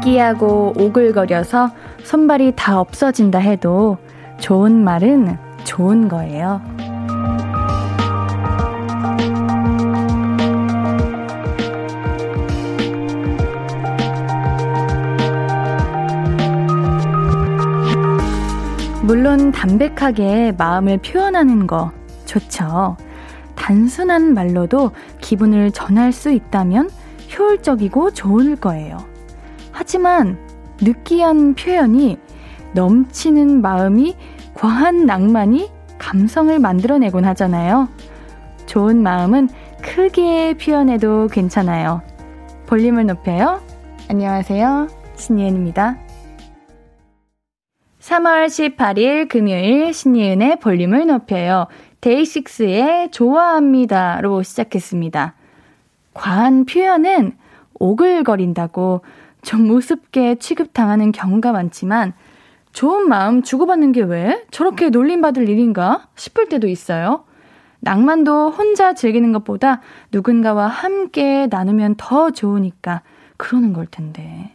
느끼하고 오글거려서 손발이 다 없어진다 해도 좋은 말은 좋은 거예요. 물론 담백하게 마음을 표현하는 거 좋죠. 단순한 말로도 기분을 전할 수 있다면 효율적이고 좋을 거예요. 하지만 느끼한 표현이 넘치는 마음이 과한 낭만이 감성을 만들어내곤 하잖아요. 좋은 마음은 크게 표현해도 괜찮아요. 볼륨을 높여요. 안녕하세요. 신예은입니다. 3월 18일 금요일 신예은의 볼륨을 높여요. 데이식스의 좋아합니다로 시작했습니다. 과한 표현은 오글거린다고 좀 우습게 취급당하는 경우가 많지만 좋은 마음 주고받는 게 왜 저렇게 놀림받을 일인가 싶을 때도 있어요. 낭만도 혼자 즐기는 것보다 누군가와 함께 나누면 더 좋으니까 그러는 걸 텐데.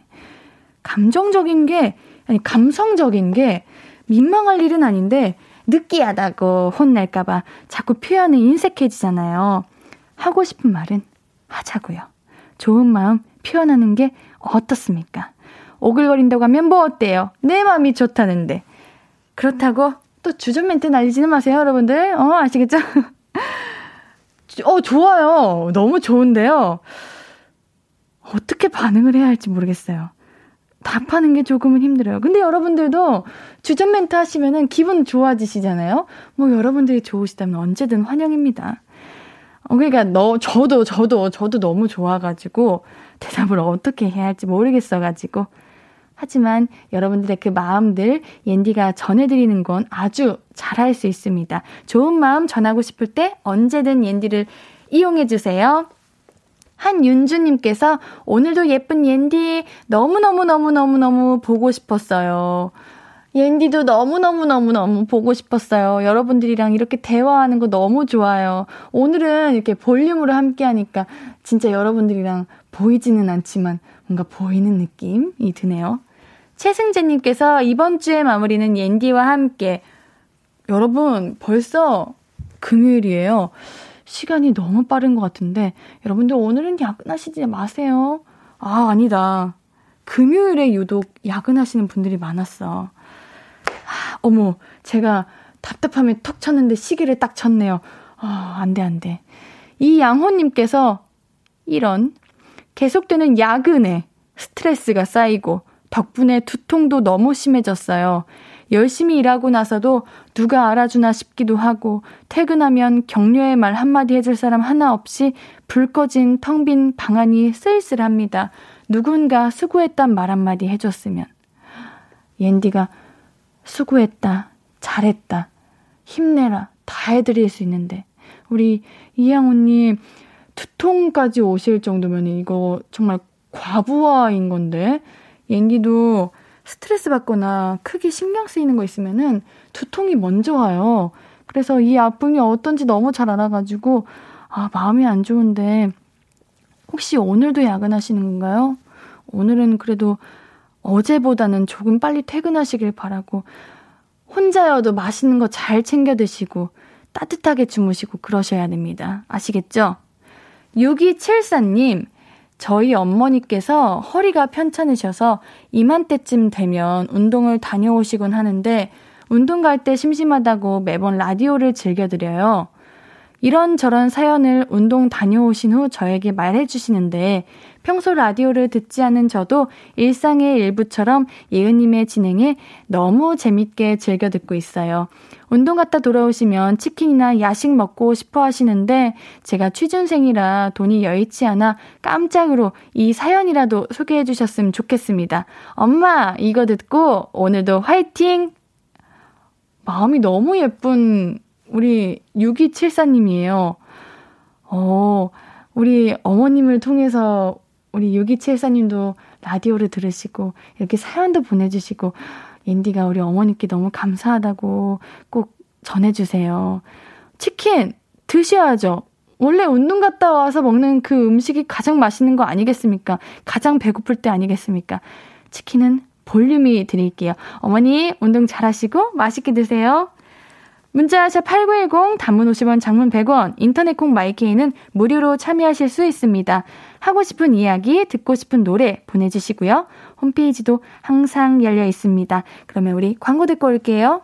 감정적인 게, 아니, 감성적인 게 민망할 일은 아닌데 느끼하다고 혼날까봐 자꾸 표현이 인색해지잖아요. 하고 싶은 말은 하자고요. 좋은 마음 표현하는 게 어떻습니까? 오글거린다고 하면 뭐 어때요? 내 마음이 좋다는데. 그렇다고 또 주전 멘트 날리지는 마세요, 여러분들. 어, 아시겠죠? 어, 좋아요. 너무 좋은데요. 어떻게 반응을 해야 할지 모르겠어요. 답하는 게 조금은 힘들어요. 근데 여러분들도 주전 멘트 하시면은 기분 좋아지시잖아요? 뭐 여러분들이 좋으시다면 언제든 환영입니다. 어, 그러니까 너, 저도, 저도, 저도 너무 좋아가지고 대답을 어떻게 해야 할지 모르겠어가지고. 하지만 여러분들의 그 마음들 옌디가 전해드리는 건 아주 잘할 수 있습니다. 좋은 마음 전하고 싶을 때 언제든 옌디를 이용해주세요. 한윤주님께서 오늘도 예쁜 옌디 너무너무너무너무너무 보고 싶었어요. 옌디도 너무너무너무너무 보고 싶었어요. 여러분들이랑 이렇게 대화하는 거 너무 좋아요. 오늘은 이렇게 볼륨으로 함께 하니까 진짜 여러분들이랑 보이지는 않지만 뭔가 보이는 느낌이 드네요. 최승재님께서 이번 주의 마무리는 옌디와 함께. 여러분, 벌써 금요일이에요. 시간이 너무 빠른 것 같은데, 여러분들 오늘은 야근하시지 마세요. 아, 아니다. 금요일에 유독 야근하시는 분들이 많았어. 어머, 제가 답답함에 톡 쳤는데 시계를 딱 쳤네요. 아, 안 돼, 안 돼. 이 양호님께서 이런 계속되는 야근에 스트레스가 쌓이고 덕분에 두통도 너무 심해졌어요. 열심히 일하고 나서도 누가 알아주나 싶기도 하고 퇴근하면 격려의 말 한마디 해줄 사람 하나 없이 불 꺼진 텅 빈 방안이 쓸쓸합니다. 누군가 수고했단 말 한마디 해줬으면. 옌디가 수고했다, 잘했다, 힘내라, 다 해드릴 수 있는데, 우리 이양호님, 두통까지 오실 정도면 이거 정말 과부하인 건데, 옌디도 스트레스 받거나 크게 신경 쓰이는 거 있으면은 두통이 먼저 와요. 그래서 이 아픔이 어떤지 너무 잘 알아가지고, 아, 마음이 안 좋은데, 혹시 오늘도 야근하시는 건가요? 오늘은 그래도 어제보다는 조금 빨리 퇴근하시길 바라고 혼자여도 맛있는 거 잘 챙겨 드시고 따뜻하게 주무시고 그러셔야 됩니다. 아시겠죠? 6274님, 저희 어머니께서 허리가 편찮으셔서 이맘때쯤 되면 운동을 다녀오시곤 하는데 운동 갈 때 심심하다고 매번 라디오를 즐겨드려요. 이런저런 사연을 운동 다녀오신 후 저에게 말해주시는데 평소 라디오를 듣지 않은 저도 일상의 일부처럼 예은님의 진행에 너무 재밌게 즐겨 듣고 있어요. 운동 갔다 돌아오시면 치킨이나 야식 먹고 싶어 하시는데 제가 취준생이라 돈이 여의치 않아 깜짝으로 이 사연이라도 소개해 주셨으면 좋겠습니다. 엄마, 이거 듣고 오늘도 화이팅! 마음이 너무 예쁜 우리 6274님이에요. 어, 우리 어머님을 통해서 우리 6274님도 라디오를 들으시고, 이렇게 사연도 보내주시고, 인디가 우리 어머니께 너무 감사하다고 꼭 전해주세요. 치킨 드셔야죠. 원래 운동 갔다 와서 먹는 그 음식이 가장 맛있는 거 아니겠습니까? 가장 배고플 때 아니겠습니까? 치킨은 볼륨이 드릴게요. 어머니, 운동 잘 하시고 맛있게 드세요. 문자샵 8910 단문 50원 장문 100원 인터넷 콩 마이케이는 무료로 참여하실 수 있습니다. 하고 싶은 이야기 듣고 싶은 노래 보내주시고요. 홈페이지도 항상 열려 있습니다. 그러면 우리 광고 듣고 올게요.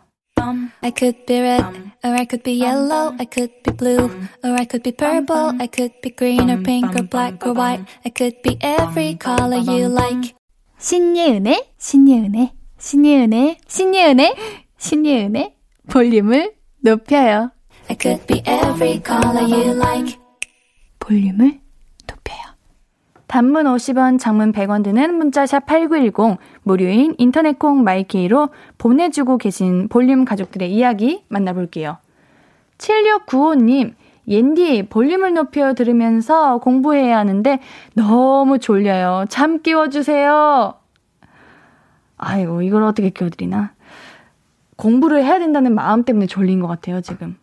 I could be red, or I could be yellow, I could be blue, or I could be purple, I could be green or pink or black or white, I could be every color you like. 신예은의, 신예은의, 신예은의, 신예은의, 신예은의 볼륨을 높여요. I could be every color you like. 볼륨을 높여요. 단문 50원, 장문 100원 드는 문자샵 8910, 무료인 인터넷 콩 마이케이로 보내주고 계신 볼륨 가족들의 이야기 만나볼게요. 7695님, 옌디 볼륨을 높여 들으면서 공부해야 하는데 너무 졸려요. 잠 깨워주세요. 아이고, 이걸 어떻게 깨워드리나. 공부를 해야 된다는 마음 때문에 졸린 것 같아요, 지금.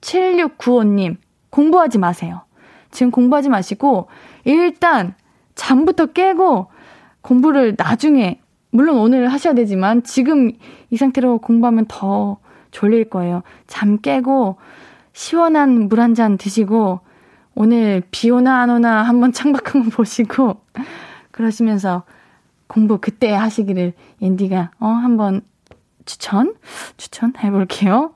7695님, 공부하지 마세요. 지금 공부하지 마시고, 일단, 잠부터 깨고, 공부를 나중에, 물론 오늘 하셔야 되지만, 지금 이 상태로 공부하면 더 졸릴 거예요. 잠 깨고, 시원한 물 한 잔 드시고, 오늘 비 오나 안 오나 한번 창밖 한번 보시고, 그러시면서 공부 그때 하시기를 앤디가, 어, 한번 추천, 추천해볼게요.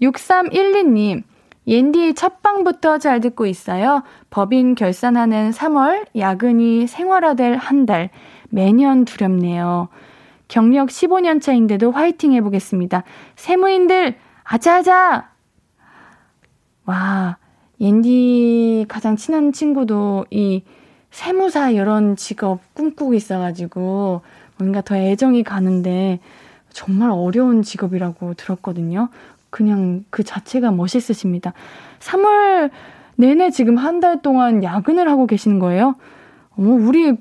6312님, 옌디 첫방부터 잘 듣고 있어요. 법인 결산하는 3월, 야근이 생활화될 한 달, 매년 두렵네요. 경력 15년 차인데도 화이팅 해보겠습니다. 세무인들, 아자아자! 와, 옌디 가장 친한 친구도 이 세무사 이런 직업 꿈꾸고 있어가지고 뭔가 더 애정이 가는데 정말 어려운 직업이라고 들었거든요. 그냥 그 자체가 멋있으십니다. 3월 내내 지금 한 달 동안 야근을 하고 계시는 거예요? 어, 우리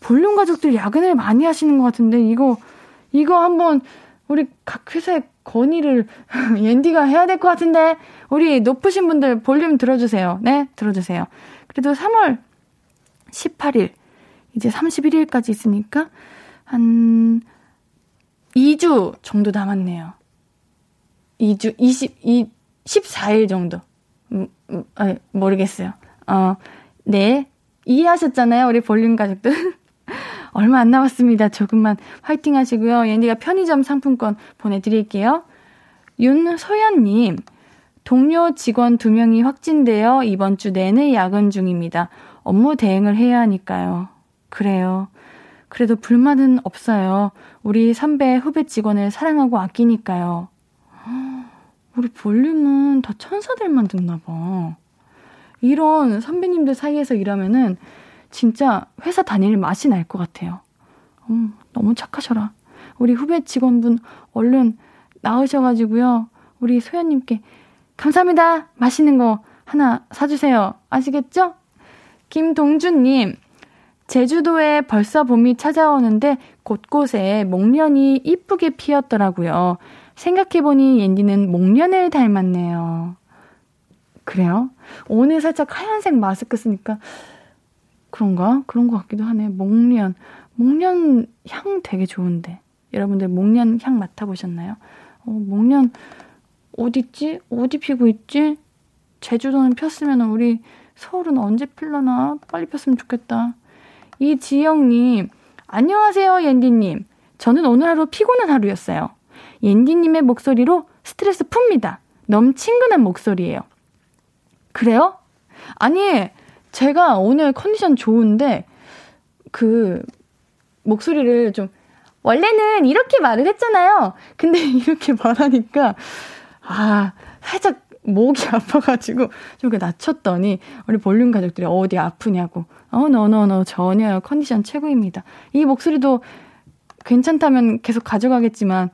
볼륨 가족들 야근을 많이 하시는 것 같은데 이거 이거 한번 우리 각 회사에 건의를 옌디가 해야 될 것 같은데 우리 높으신 분들 볼륨 들어주세요. 네, 들어주세요. 그래도 3월 18일 이제 31일까지 있으니까 한 2주 정도 남았네요. 2주, 20, 2, 14일 정도. 음, 음, 아, 모르겠어요. 어, 네. 이해하셨잖아요, 우리 볼륨 가족들. 얼마 안 남았습니다. 조금만 화이팅 하시고요. 옌디가 편의점 상품권 보내드릴게요. 윤소연님, 동료 직원 2명이 확진되어 이번 주 내내 야근 중입니다. 업무 대행을 해야 하니까요. 그래요. 그래도 불만은 없어요. 우리 선배, 후배 직원을 사랑하고 아끼니까요. 우리 볼륨은 다 천사들만 듣나 봐. 이런 선배님들 사이에서 일하면은 진짜 회사 다닐 맛이 날 것 같아요. 음, 너무 착하셔라. 우리 후배 직원분 얼른 나으셔가지고요. 우리 소연님께 감사합니다. 맛있는 거 하나 사주세요. 아시겠죠? 김동준님, 제주도에 벌써 봄이 찾아오는데 곳곳에 목련이 이쁘게 피었더라고요. 생각해보니 옌디는 목련을 닮았네요. 그래요? 오늘 살짝 하얀색 마스크 쓰니까 그런가? 그런 것 같기도 하네. 목련. 목련 향 되게 좋은데. 여러분들 목련 향 맡아보셨나요? 어, 목련 어딨지? 어디 피고 있지? 제주도는 폈으면 우리 서울은 언제 필려나? 빨리 폈으면 좋겠다. 이지영님, 안녕하세요, 옌디님. 저는 오늘 하루 피곤한 하루였어요. 옌디님의 목소리로 스트레스 풉니다. 너무 친근한 목소리예요. 그래요? 아니, 제가 오늘 컨디션 좋은데, 그, 목소리를 좀, 원래는 이렇게 말을 했잖아요. 근데 이렇게 말하니까, 아, 살짝 목이 아파가지고 좀 이렇게 낮췄더니 우리 볼륨 가족들이 어디 아프냐고. 어, 너너너 전혀요. 컨디션 최고입니다. 이 목소리도 괜찮다면 계속 가져가겠지만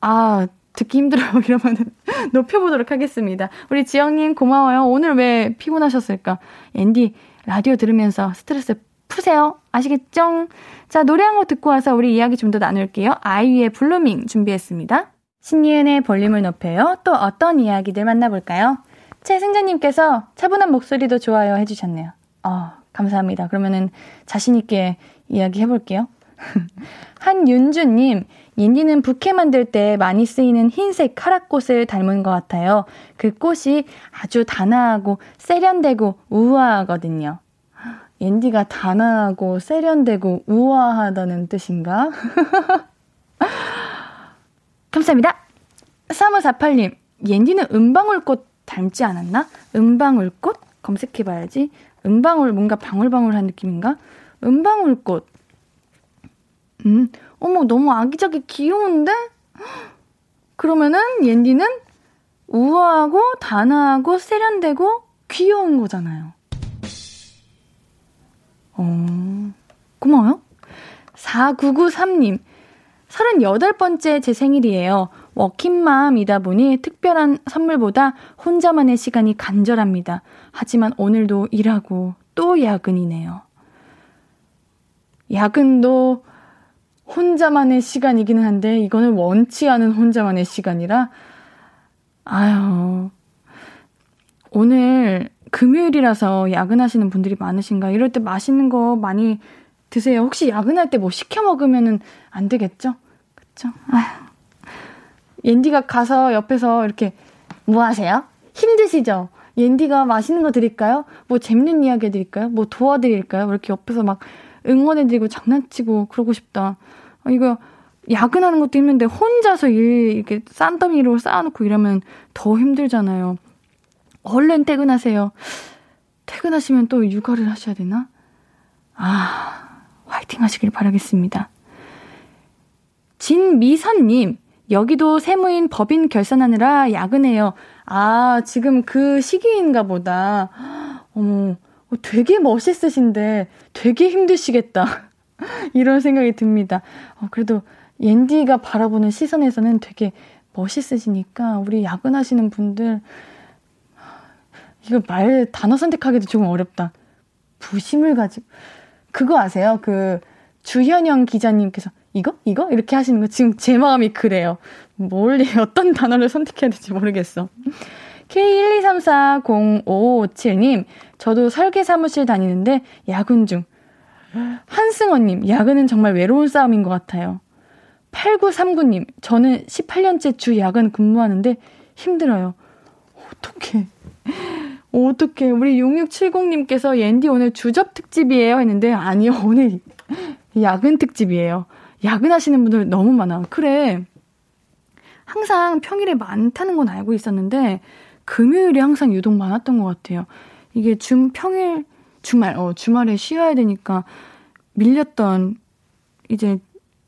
아 듣기 힘들어요. 이러면은 높여보도록 하겠습니다. 우리 지영님 고마워요. 오늘 왜 피곤하셨을까? 옌디 라디오 들으면서 스트레스 푸세요. 아시겠죠? 자 노래 한 곡 듣고 와서 우리 이야기 좀 더 나눌게요. 아이유의 Blueming 준비했습니다. 신예은의 볼륨을 높여요. 또 어떤 이야기들 만나볼까요? 최승자님께서 차분한 목소리도 좋아요 해주셨네요. 어, 감사합니다. 그러면은 자신있게 이야기 해볼게요. 한윤주님, 옌디는 부케 만들 때 많이 쓰이는 흰색 카라꽃을 닮은 것 같아요. 그 꽃이 아주 단아하고 세련되고 우아하거든요. 옌디가 단아하고 세련되고 우아하다는 뜻인가? 감사합니다. 3548님, 옌디는 은방울꽃 닮지 않았나? 은방울꽃? 검색해봐야지. 은방울, 뭔가 방울방울한 느낌인가? 은방울꽃. 음, 어머, 너무 아기자기 귀여운데? 그러면은, 옌디는 우아하고, 단아하고, 세련되고, 귀여운 거잖아요. 어, 고마워요. 4993님, 38번째 제 생일이에요. 워킹맘이다 보니 특별한 선물보다 혼자만의 시간이 간절합니다. 하지만 오늘도 일하고 또 야근이네요. 야근도 혼자만의 시간이기는 한데 이거는 원치 않은 혼자만의 시간이라 아유 오늘 금요일이라서 야근하시는 분들이 많으신가 이럴 때 맛있는 거 많이 드세요. 혹시 야근할 때 뭐 시켜 먹으면은 안 되겠죠? 그쵸? 아휴. 옌디가 가서 옆에서 이렇게 뭐 하세요? 힘드시죠? 옌디가 맛있는 거 드릴까요? 뭐 재밌는 이야기 해드릴까요? 뭐 도와드릴까요? 이렇게 옆에서 막 응원해드리고 장난치고 그러고 싶다. 아, 이거 야근하는 것도 힘든데 혼자서 일 이렇게 싼더미로 쌓아놓고 이러면 더 힘들잖아요. 얼른 퇴근하세요. 퇴근하시면 또 육아를 하셔야 되나? 아, 화이팅 하시길 바라겠습니다. 진미선님, 여기도 세무인 법인 결산하느라 야근해요. 아, 지금 그 시기인가 보다. 어머, 어, 되게 멋있으신데 되게 힘드시겠다. 이런 생각이 듭니다. 어, 그래도 옌디가 바라보는 시선에서는 되게 멋있으시니까 우리 야근하시는 분들 이거 말 단어 선택하기도 조금 어렵다. 부심을 가지고 그거 아세요? 그 주현영 기자님께서 이거? 이거? 이렇게 하시는 거 지금 제 마음이 그래요. 뭘 어떤 단어를 선택해야 될지 모르겠어. K123405557님, 저도 설계 사무실 다니는데 야근 중. 한승원님, 야근은 정말 외로운 싸움인 것 같아요. 8939님, 저는 18년째 주 야근 근무하는데 힘들어요. 어떡해. 어떡해. 우리 6670님께서 옌디 오늘 주접 특집이에요 했는데, 아니요, 오늘 야근 특집이에요. 야근하시는 분들 너무 많아. 그래. 항상 평일에 많다는 건 알고 있었는데, 금요일이 항상 유독 많았던 것 같아요. 이게 중, 평일, 주말, 어, 주말에 쉬어야 되니까 밀렸던 이제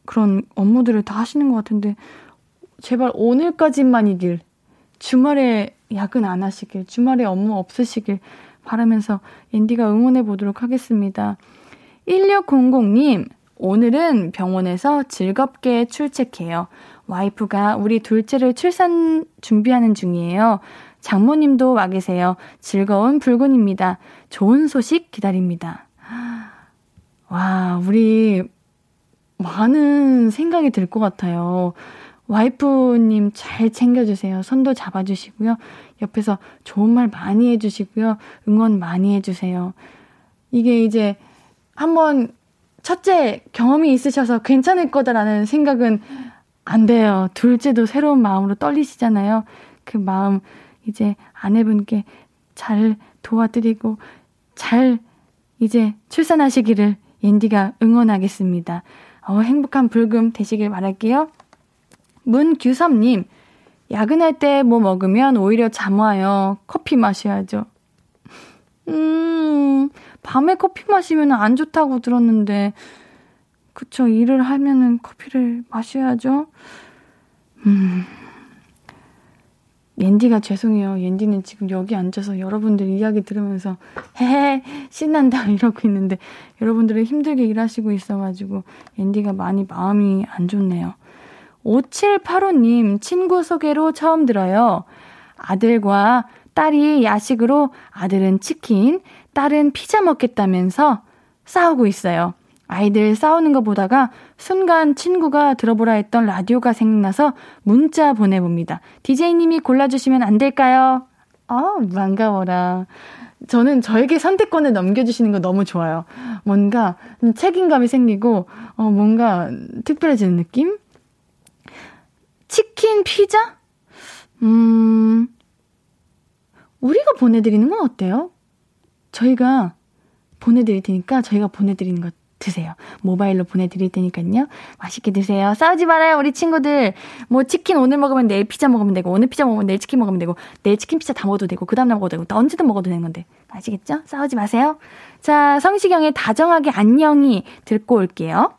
그런 업무들을 다 하시는 것 같은데, 제발 오늘까지만이길, 주말에 야근 안 하시길, 주말에 업무 없으시길 바라면서 앤디가 응원해 보도록 하겠습니다. 1600님, 오늘은 병원에서 즐겁게 출첵해요. 와이프가 우리 둘째를 출산 준비하는 중이에요. 장모님도 와 계세요. 즐거운 불군입니다. 좋은 소식 기다립니다. 와, 우리 많은 생각이 들 것 같아요. 와이프님 잘 챙겨주세요. 손도 잡아주시고요. 옆에서 좋은 말 많이 해주시고요. 응원 많이 해주세요. 이게 이제 한번 첫째 경험이 있으셔서 괜찮을 거다라는 생각은 안 돼요. 둘째도 새로운 마음으로 떨리시잖아요. 그 마음 이제 아내분께 잘 도와드리고 잘 이제 출산하시기를 옌디가 응원하겠습니다. 어, 행복한 불금 되시길 바랄게요. 문규섭님, 야근할 때 뭐 먹으면 오히려 잠 와요. 커피 마셔야죠. 음, 밤에 커피 마시면 안 좋다고 들었는데, 그쵸, 일을 하면은 커피를 마셔야죠. 음. 옌디가 죄송해요. 옌디는 지금 여기 앉아서 여러분들 이야기 들으면서 헤헤 신난다 이러고 있는데 여러분들은 힘들게 일하시고 있어가지고 옌디가 많이 마음이 안 좋네요. 5785님 친구 소개로 처음 들어요. 아들과 딸이 야식으로 아들은 치킨, 딸은 피자 먹겠다면서 싸우고 있어요. 아이들 싸우는 거 보다가 순간 친구가 들어보라 했던 라디오가 생각나서 문자 보내봅니다. DJ님이 골라주시면 안 될까요? 아, 반가워라. 저는 저에게 선택권을 넘겨주시는 거 너무 좋아요. 뭔가 책임감이 생기고, 어, 뭔가 특별해지는 느낌? 치킨, 피자? 음, 우리가 보내드리는 건 어때요? 저희가 보내드릴 테니까 저희가 보내드리는 것 드세요. 모바일로 보내드릴 테니까요. 맛있게 드세요. 싸우지 말아요, 우리 친구들. 뭐 치킨 오늘 먹으면 내일 피자 먹으면 되고, 오늘 피자 먹으면 내일 치킨 먹으면 되고, 내일 치킨 피자 다 먹어도 되고, 그 다음날 먹어도 되고, 언제든 먹어도 되는 건데. 아시겠죠? 싸우지 마세요. 자, 성시경의 다정하게 안녕히 듣고 올게요.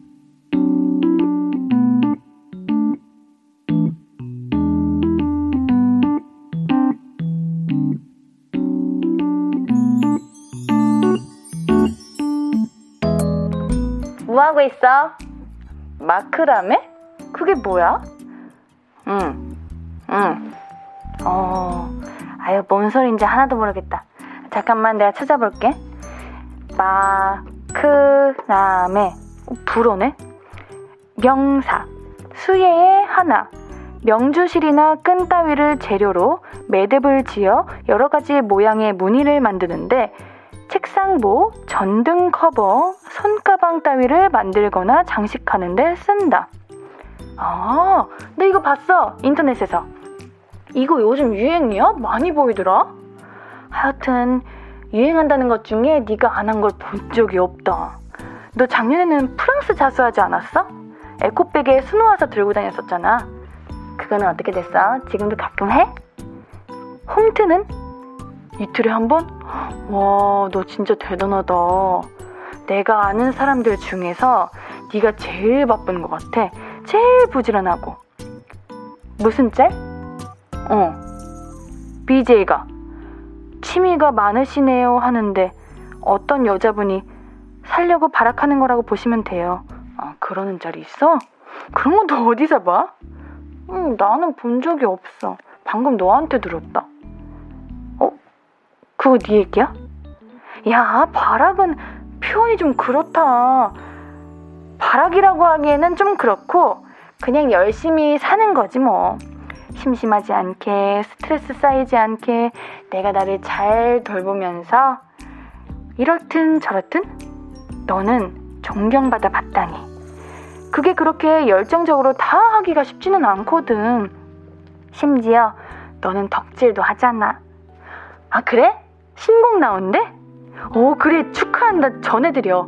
뭐 하고 있어? 마크라메? 그게 뭐야? 응, 응. 어, 아유, 뭔 소린지 하나도 모르겠다. 잠깐만, 내가 찾아볼게. 마크라메. 어, 불어네? 명사. 수예의 하나. 명주실이나 끈 따위를 재료로 매듭을 지어 여러 가지 모양의 무늬를 만드는데 책상보, 전등 커버, 손가방 따위를 만들거나 장식하는데 쓴다. 아, 나 이거 봤어. 인터넷에서. 이거 요즘 유행이야? 많이 보이더라? 하여튼 유행한다는 것 중에 네가 안 한 걸 본 적이 없다. 너 작년에는 프랑스 자수하지 않았어? 에코백에 수놓아서 들고 다녔었잖아. 그거는 어떻게 됐어? 지금도 가끔 해? 홈트는? 이틀에 한 번? 와, 너 진짜 대단하다. 내가 아는 사람들 중에서 네가 제일 바쁜 것 같아. 제일 부지런하고. 무슨 짤? 어. BJ가 취미가 많으시네요 하는데 어떤 여자분이 살려고 발악하는 거라고 보시면 돼요. 아, 그러는 짤이 있어? 그런 건너 어디서 봐? 응, 나는 본 적이 없어. 방금 너한테 들었다. 어? 그거 네 얘기야? 야, 발악은 표현이 좀 그렇다. 발악이라고 하기에는 좀 그렇고, 그냥 열심히 사는 거지 뭐. 심심하지 않게, 스트레스 쌓이지 않게, 내가 나를 잘 돌보면서, 이렇든 저렇든, 너는 존경받아 봤다니. 그게 그렇게 열정적으로 다 하기가 쉽지는 않거든. 심지어, 너는 덕질도 하잖아. 아, 그래? 신곡 나온대? 오, 그래, 축하한다. 전해드려.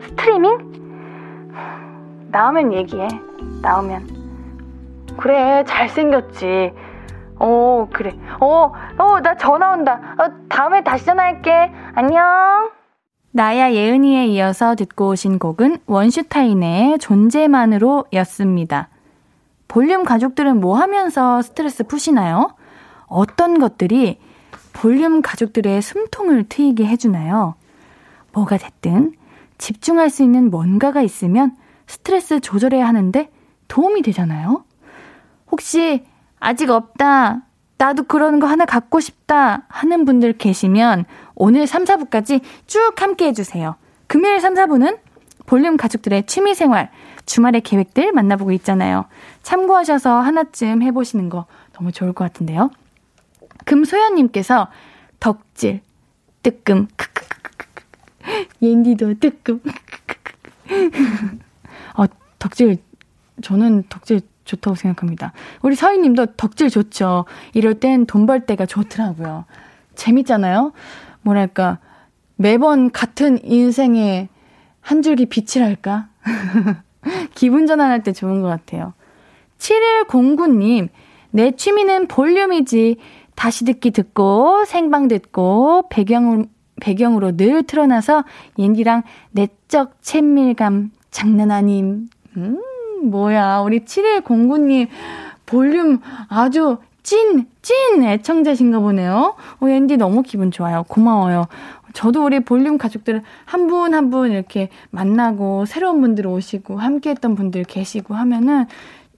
스트리밍? 나오면 얘기해. 나오면. 그래, 잘생겼지. 어, 그래. 어, 어, 나 전화 온다. 어, 다음에 다시 전화할게. 안녕. 나야 예은이에 이어서 듣고 오신 곡은 원슈타인의 존재만으로 였습니다. 볼륨 가족들은 뭐 하면서 스트레스 푸시나요? 어떤 것들이 볼륨 가족들의 숨통을 트이게 해주나요? 뭐가 됐든 집중할 수 있는 뭔가가 있으면 스트레스 조절해야 하는데 도움이 되잖아요? 혹시 아직 없다, 나도 그런 거 하나 갖고 싶다 하는 분들 계시면 오늘 3, 4부까지 쭉 함께 해주세요. 금요일 3, 4부는 볼륨 가족들의 취미생활, 주말의 계획들 만나보고 있잖아요. 참고하셔서 하나쯤 해보시는 거 너무 좋을 것 같은데요. 금소연님께서 덕질, 뜨끔. 옌디도 뜨끔, 어, 덕질, 저는 덕질 좋다고 생각합니다. 우리 서희님도 덕질 좋죠. 이럴 땐 돈 벌 때가 좋더라고요. 재밌잖아요? 뭐랄까, 매번 같은 인생의 한 줄기 빛이랄까? 기분 전환할 때 좋은 것 같아요. 7109님, 내 취미는 볼륨이지. 다시 듣기 듣고, 생방 듣고, 배경으로, 배경으로 늘 틀어놔서 옌디랑 내적 친밀감 장난 아님. 음, 뭐야. 우리 7109님, 볼륨 아주 찐, 찐 애청자신가 보네요. 어, 앤디 너무 기분 좋아요. 고마워요. 저도 우리 볼륨 가족들 한 분 한 분 이렇게 만나고 새로운 분들 오시고 함께 했던 분들 계시고 하면은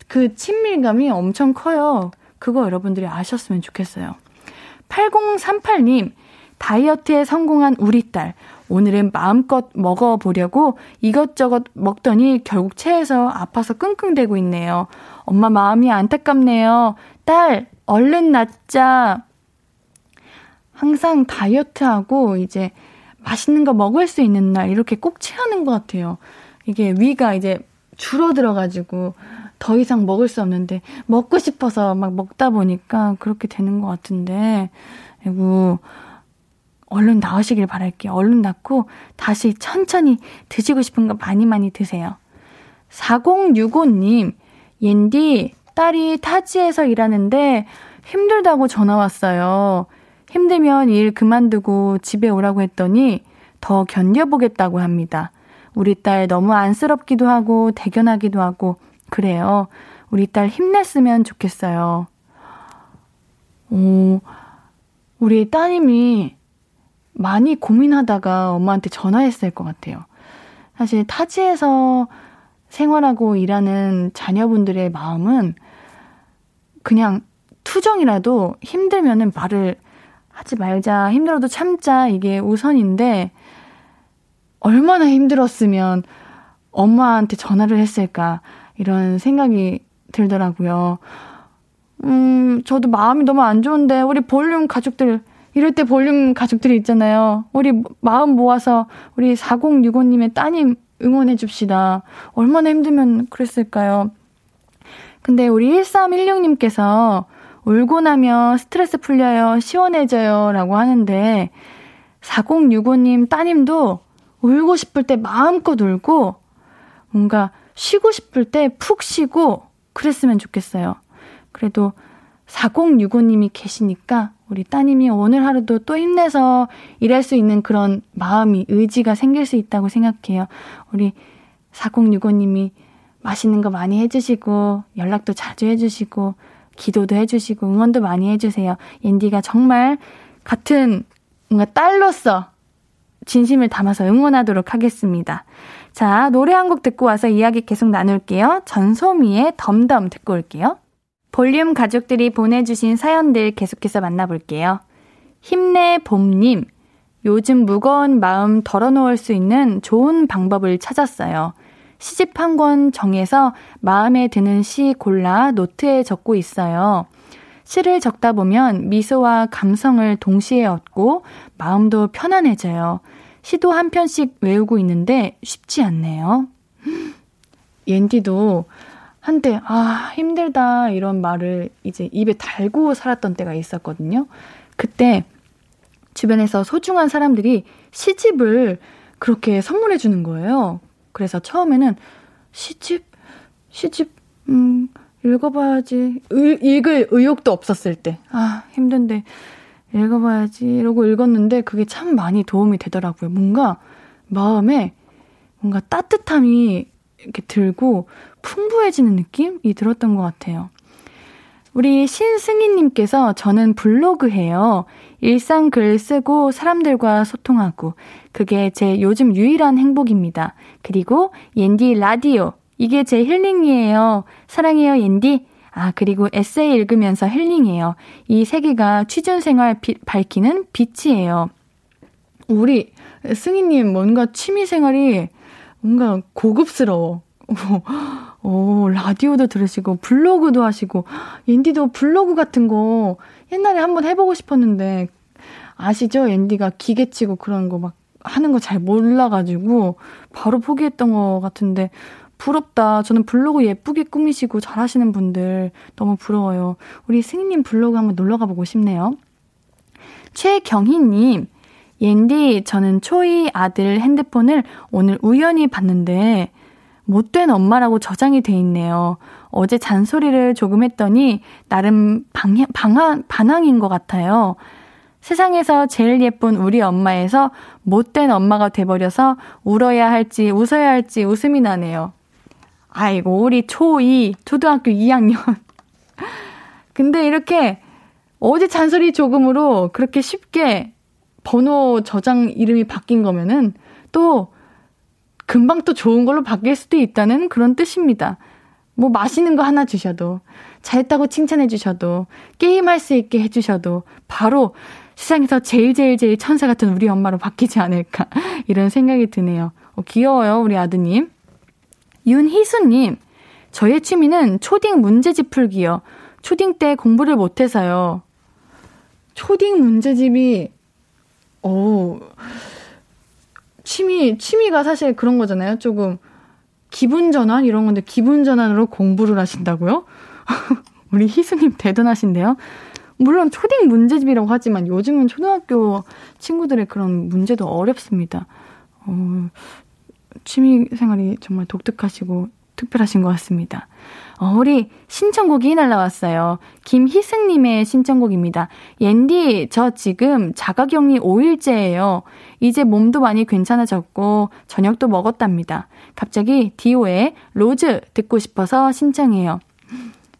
그 친밀감이 엄청 커요. 그거 여러분들이 아셨으면 좋겠어요. 8038님, 다이어트에 성공한 우리 딸. 오늘은 마음껏 먹어보려고 이것저것 먹더니 결국 체해서 아파서 끙끙대고 있네요. 엄마 마음이 안타깝네요. 딸, 얼른 낫자. 항상 다이어트하고 이제 맛있는 거 먹을 수 있는 날 이렇게 꼭 체하는 것 같아요. 이게 위가 이제 줄어들어가지고 더 이상 먹을 수 없는데 먹고 싶어서 막 먹다 보니까 그렇게 되는 것 같은데 아이고 얼른 나으시길 바랄게요. 얼른 낫고 다시 천천히 드시고 싶은 거 많이 많이 드세요. 4065님, 옌디, 딸이 타지에서 일하는데 힘들다고 전화 왔어요. 힘들면 일 그만두고 집에 오라고 했더니 더 견뎌보겠다고 합니다. 우리 딸 너무 안쓰럽기도 하고 대견하기도 하고 그래요. 우리 딸 힘냈으면 좋겠어요. 오, 우리 따님이 많이 고민하다가 엄마한테 전화했을 것 같아요. 사실 타지에서 생활하고 일하는 자녀분들의 마음은 그냥 투정이라도 힘들면은 말을 하지 말자, 힘들어도 참자, 이게 우선인데, 얼마나 힘들었으면 엄마한테 전화를 했을까, 이런 생각이 들더라고요. 음, 저도 마음이 너무 안 좋은데, 우리 볼륨 가족들, 이럴 때 볼륨 가족들이 있잖아요. 우리 마음 모아서 우리 4065님의 따님 응원해 줍시다. 얼마나 힘들면 그랬을까요? 근데 우리 1316님께서 울고 나면 스트레스 풀려요, 시원해져요 라고 하는데 4065님 따님도 울고 싶을 때 마음껏 울고 뭔가 쉬고 싶을 때 푹 쉬고 그랬으면 좋겠어요. 그래도 4065님이 계시니까 우리 따님이 오늘 하루도 또 힘내서 일할 수 있는 그런 마음이, 의지가 생길 수 있다고 생각해요. 우리 4065님이 맛있는 거 많이 해주시고, 연락도 자주 해주시고, 기도도 해주시고, 응원도 많이 해주세요. 옌디가 정말 같은 뭔가 딸로서 진심을 담아서 응원하도록 하겠습니다. 자, 노래 한 곡 듣고 와서 이야기 계속 나눌게요. 전소미의 덤덤 듣고 올게요. 볼륨 가족들이 보내주신 사연들 계속해서 만나볼게요. 힘내 봄님, 요즘 무거운 마음 덜어놓을 수 있는 좋은 방법을 찾았어요. 시집 한 권 정해서 마음에 드는 시 골라 노트에 적고 있어요. 시를 적다 보면 미소와 감성을 동시에 얻고 마음도 편안해져요. 시도 한 편씩 외우고 있는데 쉽지 않네요. 옌디도 한때, 아, 힘들다, 이런 말을 이제 입에 달고 살았던 때가 있었거든요. 그때 주변에서 소중한 사람들이 시집을 그렇게 선물해 주는 거예요. 그래서 처음에는 시집, 시집, 음, 읽어봐야지. 의, 읽을 의욕도 없었을 때. 아, 힘든데, 읽어봐야지. 이러고 읽었는데 그게 참 많이 도움이 되더라고요. 뭔가 마음에 뭔가 따뜻함이 이렇게 들고 풍부해지는 느낌이 들었던 것 같아요. 우리 신승희님께서 저는 블로그 해요. 일상 글 쓰고 사람들과 소통하고 그게 제 요즘 유일한 행복입니다. 그리고 옌디 라디오 이게 제 힐링이에요. 사랑해요 옌디. 아 그리고 에세이 읽으면서 힐링해요. 이 세 개가 취준생활 비, 밝히는 빛이에요. 우리 승희님 뭔가 취미생활이 뭔가 고급스러워. 오, 라디오도 들으시고, 블로그도 하시고, 옌디도 블로그 같은 거 옛날에 한번 해보고 싶었는데, 아시죠? 옌디가 기계치고 그런 거 막 하는 거 잘 몰라가지고, 바로 포기했던 것 같은데, 부럽다. 저는 블로그 예쁘게 꾸미시고 잘하시는 분들 너무 부러워요. 우리 승희님 블로그 한번 놀러 가보고 싶네요. 최경희님, 옌디, 저는 초이 아들 핸드폰을 오늘 우연히 봤는데, 못된 엄마라고 저장이 돼 있네요. 어제 잔소리를 조금 했더니, 나름 방향, 방한, 반항인 것 같아요. 세상에서 제일 예쁜 우리 엄마에서 못된 엄마가 돼버려서 울어야 할지 웃어야 할지 웃음이 나네요. 아이고, 우리 초2, 초등학교 2학년. 근데 이렇게 어제 잔소리 조금으로 그렇게 쉽게 번호 저장 이름이 바뀐 거면은 또 금방 또 좋은 걸로 바뀔 수도 있다는 그런 뜻입니다. 뭐 맛있는 거 하나 주셔도, 잘했다고 칭찬해 주셔도, 게임할 수 있게 해 주셔도, 바로 세상에서 제일 제일 제일 천사 같은 우리 엄마로 바뀌지 않을까 이런 생각이 드네요. 어, 귀여워요 우리 아드님. 윤희수님, 저의 취미는 초딩 문제집 풀기요. 초딩 때 공부를 못해서요. 초딩 문제집이 어 취미 취미가 사실 그런 거잖아요. 조금 기분 전환 이런 건데 기분 전환으로 공부를 하신다고요? 우리 희수님 대단하신데요. 물론 초딩 문제집이라고 하지만 요즘은 초등학교 친구들의 그런 문제도 어렵습니다. 어, 취미 생활이 정말 독특하시고 특별하신 것 같습니다. 어, 우리 신청곡이 날라왔어요. 김희승님의 신청곡입니다. 옌디, 저 지금 자가격리 5일째예요. 이제 몸도 많이 괜찮아졌고 저녁도 먹었답니다. 갑자기 디오의 Rose 듣고 싶어서 신청해요.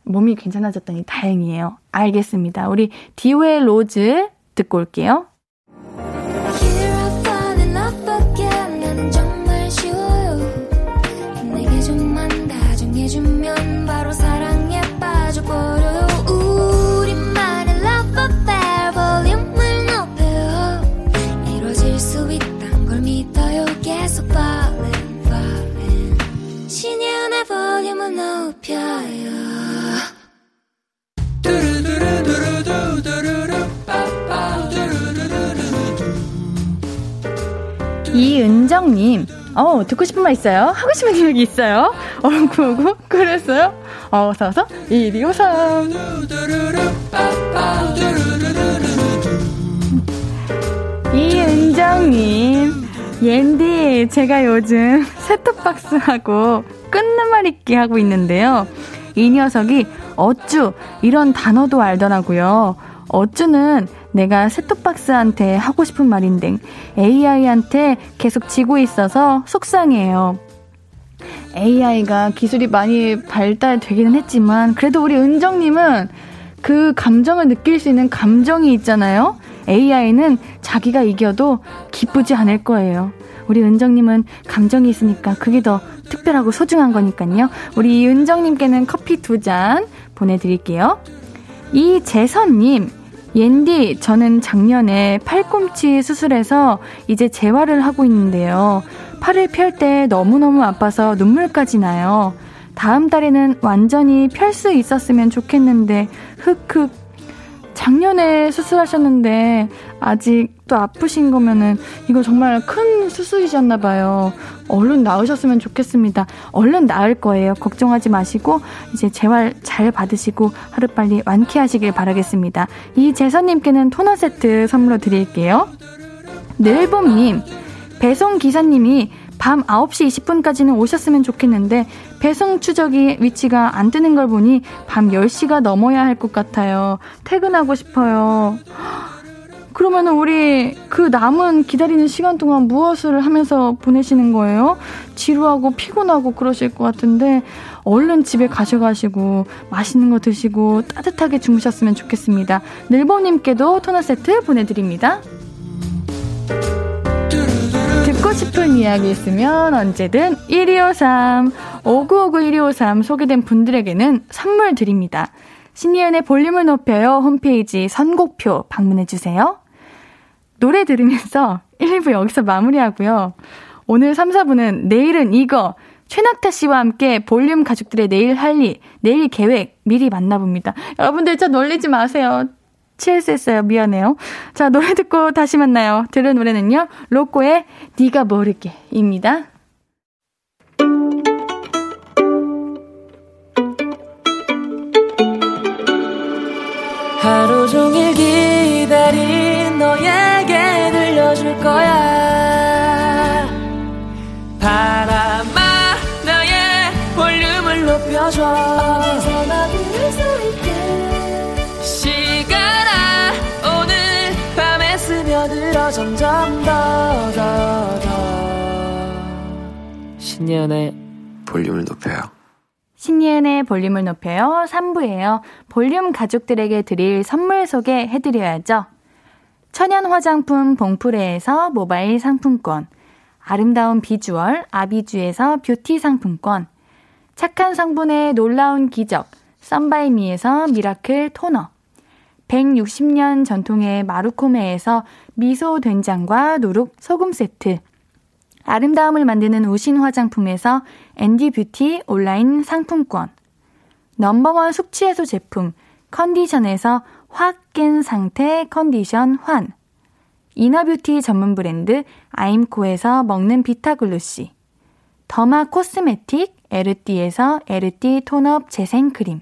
몸이 괜찮아졌다니 다행이에요. 알겠습니다. 우리 디오의 Rose 듣고 올게요. 이은정님, 어, 듣고 싶은 말 있어요? 하고 싶은 얘기 있어요? 어구어구, 그랬어요? 어서 어서, 1253. 이은정님, 옌디, 제가 요즘 세톱박스하고 끊는 말 읽기 하고 있는데요. 이 녀석이 어쭈, 이런 단어도 알더라고요. 어쭈는 내가 셋톱박스한테 하고 싶은 말인데 AI한테 계속 지고 있어서 속상해요. AI가 기술이 많이 발달되기는 했지만 그래도 우리 은정님은 그 감정을 느낄 수 있는 감정이 있잖아요. AI는 자기가 이겨도 기쁘지 않을 거예요. 우리 은정님은 감정이 있으니까 그게 더 특별하고 소중한 거니까요. 우리 은정님께는 커피 두 잔 보내드릴게요. 이재선님, 옌디, 저는 작년에 팔꿈치 수술해서 이제 재활을 하고 있는데요. 팔을 펼 때 너무너무 아파서 눈물까지 나요. 다음 달에는 완전히 펼 수 있었으면 좋겠는데, 흑흑, 작년에 수술하셨는데 아직 또 아프신 거면은 이거 정말 큰 수술이셨나 봐요. 얼른 나으셨으면 좋겠습니다. 얼른 나을 거예요. 걱정하지 마시고 이제 재활 잘 받으시고 하루빨리 완쾌하시길 바라겠습니다. 이 재선님께는 토너 세트 선물로 드릴게요. 늘봄님 배송 기사님이 밤 9시 20분까지는 오셨으면 좋겠는데 배송 추적이 위치가 안 뜨는 걸 보니 밤 10시가 넘어야 할 것 같아요. 퇴근하고 싶어요. 그러면 우리 그 남은 기다리는 시간 동안 무엇을 하면서 보내시는 거예요? 지루하고 피곤하고 그러실 것 같은데 얼른 집에 가셔가시고 맛있는 거 드시고 따뜻하게 주무셨으면 좋겠습니다. 늘보님께도 토너 세트 보내드립니다. 듣고 싶은 이야기 있으면 언제든 1253, 5959-1253 소개된 분들에게는 선물 드립니다. 신예은의 볼륨을 높여요 홈페이지 선곡표 방문해주세요. 노래 들으면서 1, 2부 여기서 마무리하고요. 오늘 3, 4부는 내일은 이거 최낙타 씨와 함께 볼륨 가족들의 내일 할 일, 내일 계획 미리 만나봅니다. 여러분들 저 놀리지 마세요. 취했어요. 미안해요. 자, 노래 듣고 다시 만나요. 들은 노래는요. 로꼬의 네가 모르게입니다. 거야 바람아 나의 볼륨을 높여줘 어디서나 들을 수 있게 시간아 오늘 밤에 스며들어 점점 더 더 더 신예은의 볼륨을 높여요. 신예은의 볼륨을 높여요. 3부예요. 볼륨 가족들에게 드릴 선물 소개해드려야죠. 천연 화장품 봉프레에서 모바일 상품권, 아름다운 비주얼 아비주에서 뷰티 상품권, 착한 성분의 놀라운 기적 썬바이미에서 miracle 토너, 160년 전통의 마루코메에서 미소 된장과 누룩 소금 세트, 아름다움을 만드는 우신 화장품에서 앤디 뷰티 온라인 상품권, number one 숙취해소 제품 컨디션에서 확 깬 상태 컨디션 환, inner beauty 전문 브랜드 아임코에서 먹는 비타글루시, derma cosmetic 에르띠에서 에르띠 tone up 재생크림,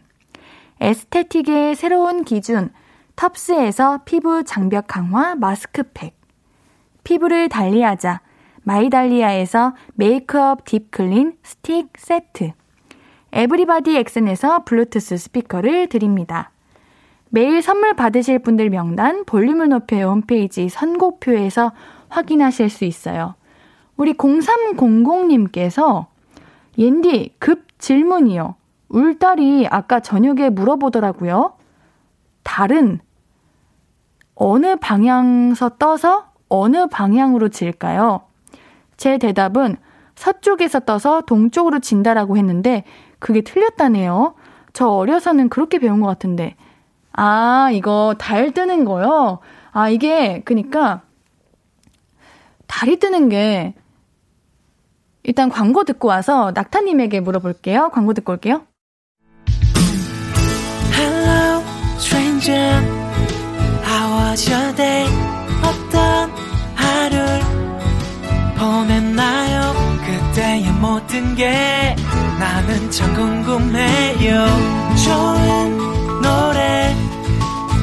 aesthetic의 새로운 기준 텁스에서 피부 장벽 강화 마스크팩, 피부를 달리하자 마이달리아에서 메이크업 deep clean 스틱 세트, 에브리바디 엑센에서 블루투스 스피커를 드립니다. 매일 선물 받으실 분들 명단 볼륨을 높여 홈페이지 선곡표에서 확인하실 수 있어요. 우리 0300님께서 옌디 급 질문이요. 울딸이 아까 저녁에 물어보더라고요. 달은 어느 방향서 떠서 어느 방향으로 질까요? 제 대답은 서쪽에서 떠서 동쪽으로 진다라고 했는데 그게 틀렸다네요. 저 어려서는 그렇게 배운 것 같은데. 아, 이거 달 뜨는 거요? 아, 이게, 그니까, 달이 뜨는 게, 일단 광고 듣고 와서 낙타님에게 물어볼게요. 광고 듣고 올게요. Hello, stranger. How was your day? 어떤 하루를 보냈나요? 그때의 모든 게 나는 참 궁금해요. 좋은 노래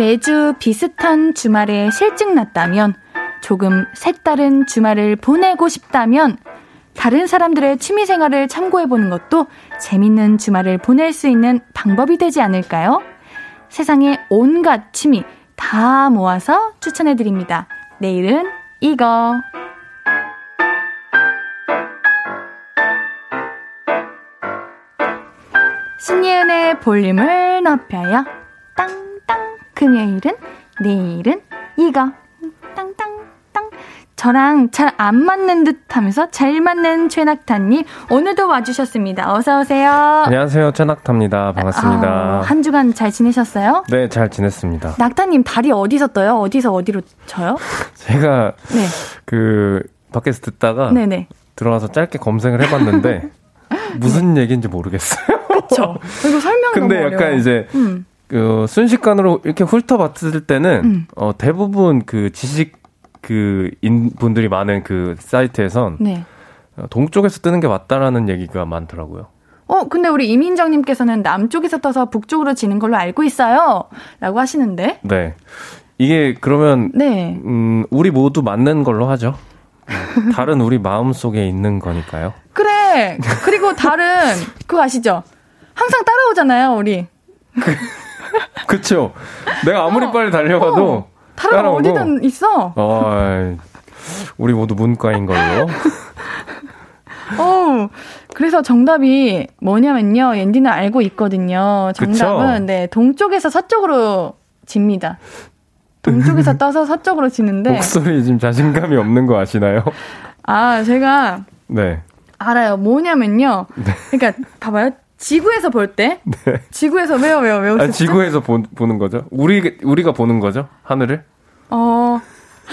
매주 비슷한 주말에 실증 났다면, 조금 색다른 주말을 보내고 싶다면, 다른 사람들의 취미 생활을 참고해보는 것도 재밌는 주말을 보낼 수 있는 방법이 되지 않을까요? 세상의 온갖 취미 다 모아서 추천해드립니다. 내일은 이거. 신예은의 볼륨을 높여요. 금요일은, 내일은 이거. 땅땅. 땅. 저랑 잘 안 맞는 듯 하면서 잘 맞는 최낙타님, 오늘도 와주셨습니다. 어서 오세요. 안녕하세요. 최낙타입니다. 반갑습니다. 아, 한 주간 잘 지내셨어요? 네, 잘 지냈습니다. 낙타님, 달이 어디서 떠요? 어디서 어디로 쳐요? 제가 네. 그 밖에서 듣다가 네네. 들어와서 짧게 검색을 해봤는데 무슨 얘기인지 모르겠어요. 그쵸. 이거 설명이 근데 약간 어려워. 이제 음. 그 순식간으로 이렇게 훑어봤을 때는 음. 어, 대부분 그 지식 그 인 분들이 많은 그 사이트에선 네. 어, 동쪽에서 뜨는 게 맞다라는 얘기가 많더라고요. 어, 근데 우리 이민정님께서는 남쪽에서 떠서 북쪽으로 지는 걸로 알고 있어요. 라고 하시는데. 네. 이게 그러면 네. 음, 우리 모두 맞는 걸로 하죠. 음, 다른 우리 마음 속에 있는 거니까요. 그래. 그리고 달은, 그거 아시죠? 항상 따라오잖아요, 우리. 그쵸. 내가 아무리 어, 빨리 달려가도. 어, 따라오고. 어디든 있어. 어, 우리 모두 문과인 걸로. 어우, 그래서 정답이 뭐냐면요. 옌디는 알고 있거든요. 정답은, 그쵸? 네, 동쪽에서 서쪽으로 집니다. 동쪽에서 떠서 서쪽으로 지는데, 목소리 지금 자신감이 없는 거 아시나요? 아, 제가 네. 알아요. 뭐냐면요. 그러니까, 봐봐요. 지구에서 볼 때, 네. 지구에서 왜요, 왜요, 왜요? 아, 지구에서 보, 보는 거죠? 우리, 우리가 보는 거죠? 하늘을? 어,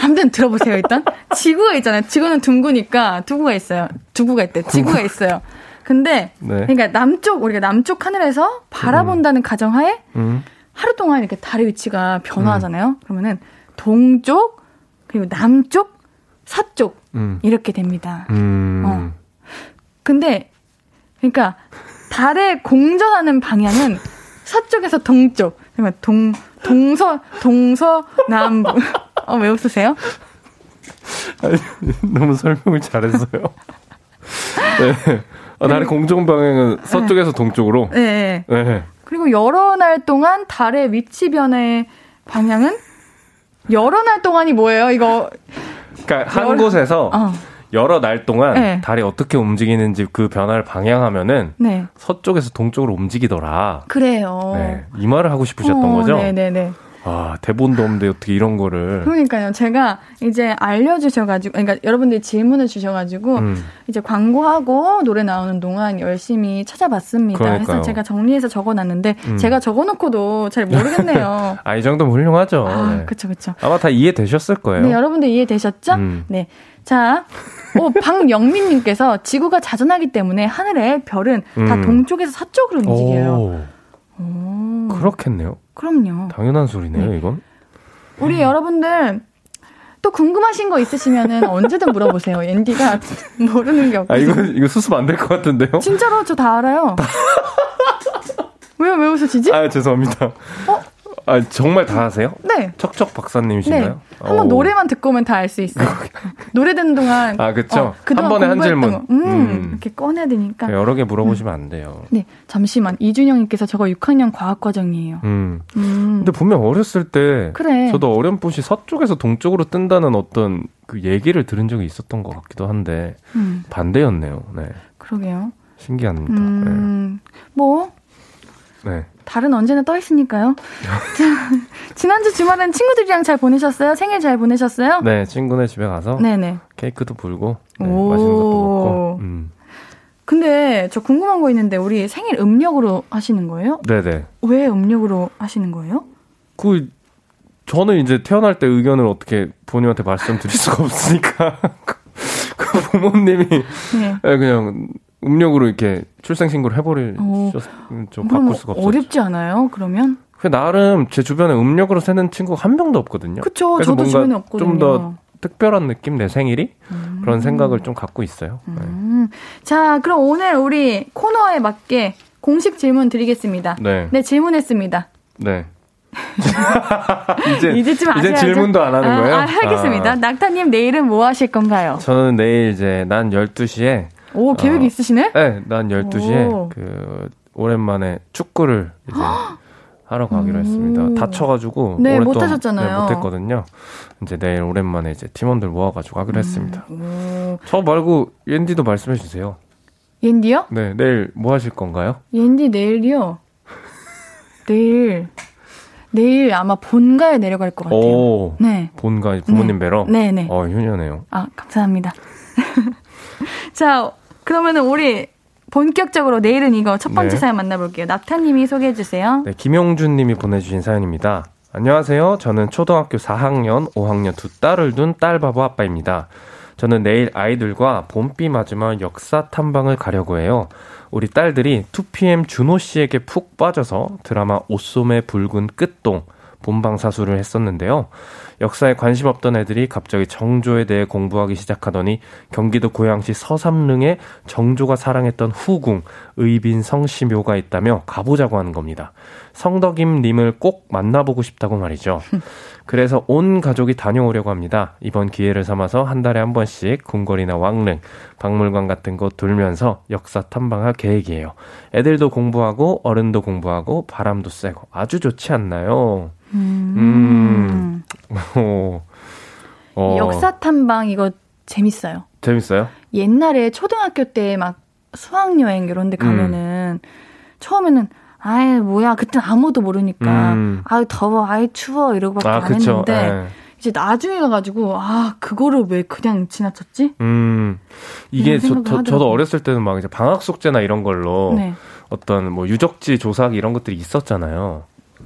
아무튼 들어보세요, 일단. 지구가 있잖아요. 지구는 둥구니까 두구가 있어요. 두구가 있대. 지구가 있어요. 근데 네. 그러니까 남쪽 우리가 남쪽 하늘에서 바라본다는 음. 가정하에 음. 하루 동안 이렇게 달의 위치가 변화하잖아요. 음. 그러면은 동쪽 그리고 남쪽 서쪽 음. 이렇게 됩니다. 음. 어. 근데 그러니까 달에 공전하는 방향은 서쪽에서 동쪽. 그러면 동 동서 동서 남부. 어, 왜 웃으세요? 아니, 너무 설명을 잘했어요. 네. 아, 달의 공정 방향은 서쪽에서 동쪽으로. 네. 네. 그리고 여러 날 동안 달의 위치 변의 방향은 여러 날 동안이 뭐예요? 이거. 그러니까 한 여러... 곳에서 어. 여러 날 동안 네. 달이 어떻게 움직이는지 그 변화를 방향하면은 네. 서쪽에서 동쪽으로 움직이더라. 그래요. 네. 이 말을 하고 싶으셨던 어, 거죠? 네네네. 아, 대본도 없는데 어떻게 이런 거를. 그러니까요. 제가 이제 알려주셔가지고, 그러니까 여러분들이 질문을 주셔가지고, 음. 이제 광고하고 노래 나오는 동안 열심히 찾아봤습니다. 그러니까요. 그래서 제가 정리해서 적어놨는데, 음. 제가 적어놓고도 잘 모르겠네요. 아, 이 정도면 훌륭하죠. 아, 네. 그쵸, 그쵸. 아마 다 이해되셨을 거예요. 네, 여러분들 이해되셨죠? 음. 네. 자, 오, 박영민님께서 지구가 자전하기 때문에 하늘의 별은 다 음. 동쪽에서 서쪽으로 움직여요. 오. 오. 그렇겠네요. 그럼요. 당연한 소리네요, 네. 이건. 우리 여러분들 또 궁금하신 거 있으시면은 언제든 물어보세요. 앤디가 모르는 게 없고. 아, 이거, 이거 수습 안 될 것 같은데요? 진짜로 저 다 알아요. 왜요? 왜 웃으시지? 아, 죄송합니다. 어? 아, 정말 다 하세요? 네. 척척 박사님이신가요? 네. 한번 어. 노래만 듣고 오면 다 알 수 있어요. 노래 듣는 동안. 아, 그쵸. 어, 한 번에 한 질문. 음, 음, 이렇게 꺼내야 되니까. 여러 개 물어보시면 음. 안 돼요. 네. 잠시만. 이준영님께서 저거 6학년 과학과정이에요. 음. 음. 근데 분명 어렸을 때. 그래. 저도 어렴풋이 서쪽에서 동쪽으로 뜬다는 어떤 그 얘기를 들은 적이 있었던 것 같기도 한데. 음. 반대였네요. 네. 그러게요. 신기합니다. 네. 뭐. 네. 달은 언제나 떠 있으니까요. 지난주 주말엔 친구들이랑 잘 보내셨어요? 생일 잘 보내셨어요? 네, 친구네 집에 가서 네네. 케이크도 불고 네, 맛있는 것도 먹고. 음. 근데 저 궁금한 거 있는데 우리 생일 음력으로 하시는 거예요? 네네. 왜 음력으로 하시는 거예요? 그 저는 이제 태어날 때 의견을 어떻게 부모님한테 말씀드릴 수가 없으니까 그 부모님이 네. 네 그냥 음력으로 이렇게 출생 신고를 해버릴 어, 좀 바꿀 수가 없어요. 어렵지 않아요? 그러면? 그 나름 제 주변에 음력으로 세는 친구가 한 명도 없거든요. 그쵸. 저도 주변에 없거든요. 좀 더 특별한 느낌 내 생일이 음. 그런 생각을 좀 갖고 있어요. 음. 네. 자, 그럼 오늘 우리 코너에 맞게 공식 질문 드리겠습니다. 네. 네, 질문했습니다. 네. 이제 이제쯤 이제 질문도 안 하는 거예요? 아, 하겠습니다. 아. 낙타님 내일은 뭐 하실 건가요? 저는 내일 이제 난 12시에 오, 계획이 어, 있으시네? 네, 난 12시에 오. 그 오랜만에 축구를 이제 하러 가기로 했습니다. 다쳐가지고 네, 못 하셨잖아요. 네, 못했거든요. 이제 내일 오랜만에 이제 팀원들 모아가지고 하기로 음. 했습니다. 오. 저 말고 옌디도 말씀해 주세요. 옌디요? 네, 내일 뭐 하실 건가요? 옌디 내일이요. 내일 내일 아마 본가에 내려갈 것 같아요. 오, 네. 본가 부모님 네. 뵈러. 네, 네. 어, 효녀네요. 아, 감사합니다. 자, 그러면은 우리 본격적으로 내일은 이거 첫 번째 네. 사연 만나볼게요. 낙타님이 소개해 주세요. 네, 김용준님이 보내주신 사연입니다. 안녕하세요. 저는 초등학교 4학년, 5학년 두 딸을 둔 딸바보 아빠입니다. 저는 내일 아이들과 봄비 맞으면 역사 탐방을 가려고 해요. 우리 딸들이 2PM 준호 씨에게 푹 빠져서 드라마 옷소매 붉은 끝동 본방사수를 했었는데요. 역사에 관심 없던 애들이 갑자기 정조에 대해 공부하기 시작하더니 경기도 고양시 서삼릉에 정조가 사랑했던 후궁 의빈 성시묘가 있다며 가보자고 하는 겁니다. 성덕임 님을 꼭 만나보고 싶다고 말이죠. 그래서 온 가족이 다녀오려고 합니다. 이번 기회를 삼아서 한 달에 한 번씩 궁궐이나 왕릉, 박물관 같은 곳 돌면서 역사 탐방할 계획이에요. 애들도 공부하고 어른도 공부하고 바람도 쐬고 아주 좋지 않나요? 음. 음. 어. 어. 역사 탐방 이거 재밌어요. 재밌어요? 옛날에 초등학교 때 막 수학 여행 이런 데 가면은 음. 처음에는 아이 뭐야 그땐 아무도 모르니까 음. 아이 더워 아이 추워 이러고밖에 아, 안 그쵸. 했는데 에. 예. 이제 나중에 가가지고 아 그거를 왜 그냥 지나쳤지? 음 이게 저, 저 저도 어렸을 때는 막 이제 방학 숙제나 이런 걸로 네. 어떤 뭐 유적지 조사하기 이런 것들이 있었잖아요.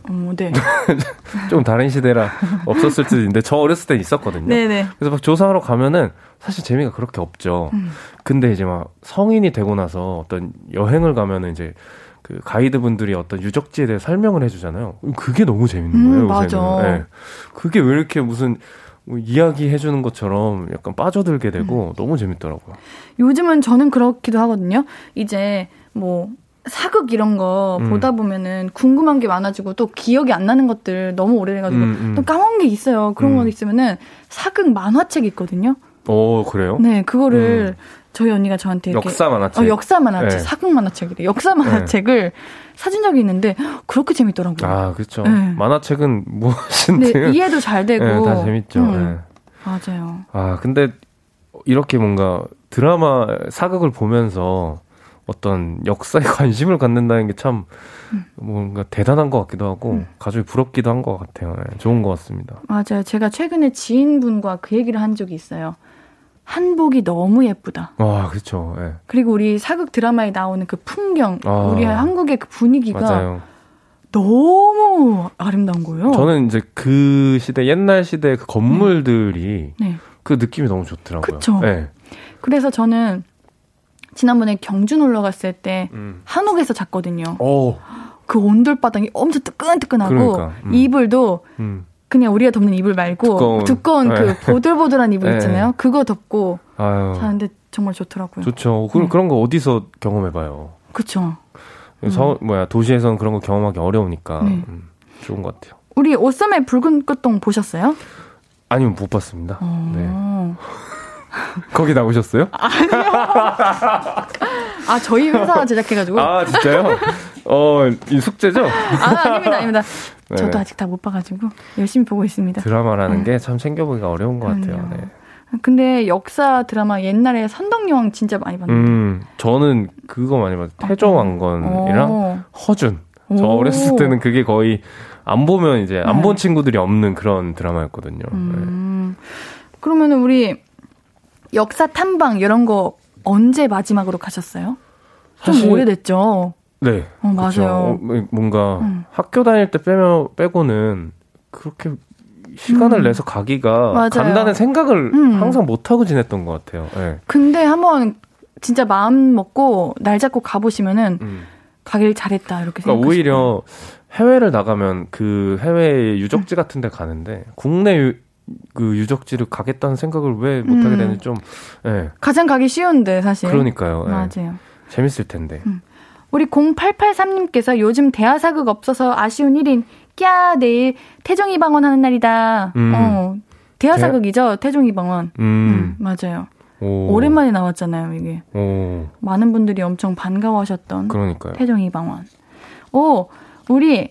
어, 네. 좀 다른 시대라 없었을 있는데 저 어렸을 때 있었거든요. 네네. 그래서 막 조사하러 가면은 사실 재미가 그렇게 없죠. 음. 근데 이제 막 성인이 되고 나서 어떤 여행을 가면은 이제 그 가이드 분들이 어떤 유적지에 대해 설명을 해주잖아요. 그게 너무 재밌는 음, 거예요. 음, 맞아. 네. 그게 왜 이렇게 무슨 뭐 이야기 해주는 것처럼 약간 빠져들게 되고 음. 너무 재밌더라고요. 요즘은 저는 그렇기도 하거든요. 이제 뭐 사극 이런 거 음. 보다 보면은 궁금한 게 많아지고 또 기억이 안 나는 것들 너무 오래돼가지고 음, 음. 또 까먹은 게 있어요. 그런 거 음. 있으면은 사극 만화책 있거든요. 오 그래요? 네, 그거를 음. 저희 언니가 저한테 이렇게 역사 만화책, 어, 역사 만화책, 네. 사극 만화책이래. 역사 네. 만화책을 네. 사준 적이 있는데 그렇게 재밌더라고요. 아 그렇죠. 네. 만화책은 무엇인지 네, 이해도 잘 되고 네, 다 재밌죠. 음. 네. 맞아요. 아 근데 이렇게 뭔가 드라마 사극을 보면서 어떤 역사에 관심을 갖는다는 게참 음. 뭔가 대단한 것 같기도 하고 음. 가족이 부럽기도 한 것 같아요. 네, 좋은 것 같습니다. 맞아요. 제가 최근에 지인분과 그 얘기를 한 적이 있어요. 한복이 너무 예쁘다. 와, 그렇죠. 네. 그리고 우리 사극 드라마에 나오는 그 풍경, 아, 우리 한국의 그 분위기가 맞아요. 너무 아름다운 거예요. 저는 이제 그 시대 옛날 시대 그 건물들이 네. 네. 그 느낌이 너무 좋더라고요. 그렇죠. 네. 그래서 저는 지난번에 경주 놀러 갔을 때 음. 한옥에서 잤거든요. 오. 그 온돌바닥이 엄청 뜨끈뜨끈하고 그러니까, 음. 이불도 음. 그냥 우리가 덮는 이불 말고 두꺼운, 두꺼운 그 네. 그 보들보들한 이불 네. 있잖아요. 그거 덮고 아유. 자는데 정말 좋더라고요. 좋죠. 그, 네. 그런 거 어디서 경험해봐요. 그렇죠. 서 음. 뭐야 도시에서는 그런 거 경험하기 어려우니까 네. 음, 좋은 것 같아요. 우리 오썸의 붉은 끝동 보셨어요? 아니요 못 봤습니다. 어... 네. 거기 나오셨어요? 아니요. 아 저희 회사 제작해가지고. 아 진짜요? 어, 이 숙제죠? 아, 아닙니다, 아닙니다. 네. 저도 아직 다 못 봐가지고 열심히 보고 있습니다. 드라마라는 네. 게참 챙겨보기가 어려운 것 같아요. 네. 근데 역사 드라마 옛날에 선덕여왕 진짜 많이 봤는데. 음, 저는 그거 많이 봤어요. 태조왕건이랑 오. 허준. 저 오. 어렸을 때는 그게 거의 안 보면 이제 안본 네. 친구들이 없는 그런 드라마였거든요. 음. 네. 그러면 우리 역사 탐방 이런 거 언제 마지막으로 가셨어요? 좀 사실, 오래됐죠. 네. 어, 맞아요. 어, 뭔가 음. 학교 다닐 때 빼면 빼고는 그렇게 시간을 음. 내서 가기가 맞아요. 간다는 생각을 음. 항상 못 하고 지냈던 것 같아요. 네. 근데 한번 진짜 마음 먹고 날 잡고 가보시면은 음. 가길 잘했다 이렇게 그러니까 오히려 해외를 나가면 그 해외 유적지 같은 데 가는데 국내 유, 그 유적지를 가겠다는 생각을 왜 못하게 음. 되는지 좀 예. 가장 가기 쉬운데 사실 그러니까요. 예. 맞아요. 재밌을 텐데. 음. 우리 0883님께서 요즘 대하사극 없어서 아쉬운 1인. 꺄, 내일 태종이 방언하는 날이다. 음. 어. 대하사극이죠, 대... 태종이 방언. 음. 음, 맞아요. 오. 오랜만에 나왔잖아요, 이게. 오. 많은 분들이 엄청 반가워하셨던. 그러니까요. 태종이 방언. 오, 우리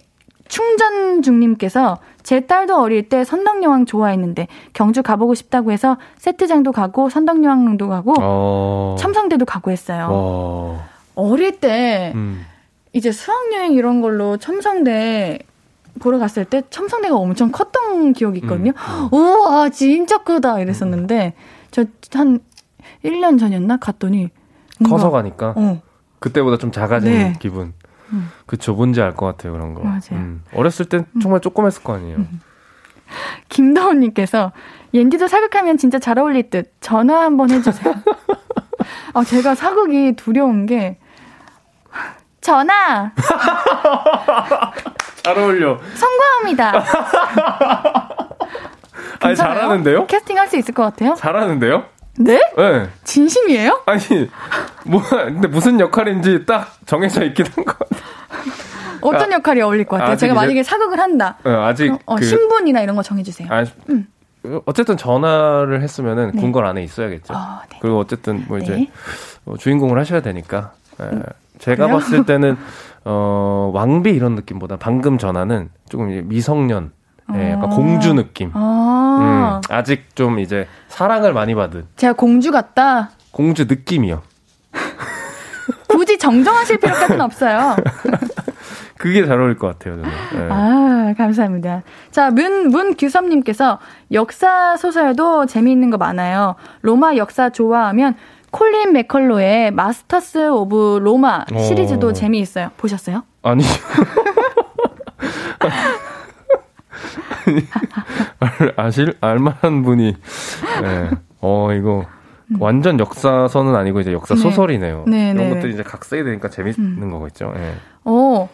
충전중님께서 제 딸도 어릴 때 선덕여왕 좋아했는데 경주 가보고 싶다고 해서 세트장도 가고 선덕여왕도 가고 어... 첨성대도 가고 했어요. 어... 어릴 때 음. 이제 수학여행 이런 걸로 첨성대 보러 갔을 때 첨성대가 엄청 컸던 기억이 있거든요. 음. 음. 우와 진짜 크다 이랬었는데 저 한 1년 전이었나 갔더니 커서 가니까 어. 그때보다 좀 작아진 네. 기분. 음. 그쵸 뭔지 알 것 같아요 그런 거. 맞아요. 음. 어렸을 땐 음. 정말 조그맸을 거 아니에요. 음. 김다운님께서 옌디도 사극하면 진짜 잘 어울릴 듯 전화 한번 해주세요. 아 제가 사극이 두려운 게 전화. 잘 어울려. 성공합니다. 아니 잘하는데요? 캐스팅 할 수 있을 것 같아요? 잘하는데요? 네? 네. 진심이에요? 아니, 뭐, 근데 무슨 역할인지 딱 정해져 있긴 한 것 같아요. 어떤 아, 역할이 어울릴 것 같아요? 제가 만약에 사극을 한다. 어, 아직. 어, 그, 신분이나 이런 거 정해주세요. 아, 음. 어쨌든 전화를 했으면은 네. 궁궐 안에 있어야겠죠. 어, 네. 그리고 어쨌든 뭐 이제 네. 어, 주인공을 하셔야 되니까. 에, 음. 제가 그래요? 봤을 때는 어, 왕비 이런 느낌보다 방금 전화는 조금 미성년 예, 약간 아. 공주 느낌. 아. 음, 아직 좀 이제 사랑을 많이 받은. 제가 공주 같다? 공주 느낌이요. 굳이 정정하실 필요까지는 없어요. 그게 잘 어울릴 것 같아요, 저는. 네. 아, 감사합니다. 자, 문, 문규섭님께서 역사 소설도 재미있는 거 많아요. 로마 역사 좋아하면 콜린 맥컬로의 Masters of 로마 시리즈도 오. 재미있어요. 보셨어요? 아니. 아실 알만한 분이 네. 어 이거 완전 역사서는 아니고 이제 역사 네. 소설이네요. 네, 이런 네. 것들이 이제 각색이 되니까 재밌는 음. 거겠죠. 예. 어,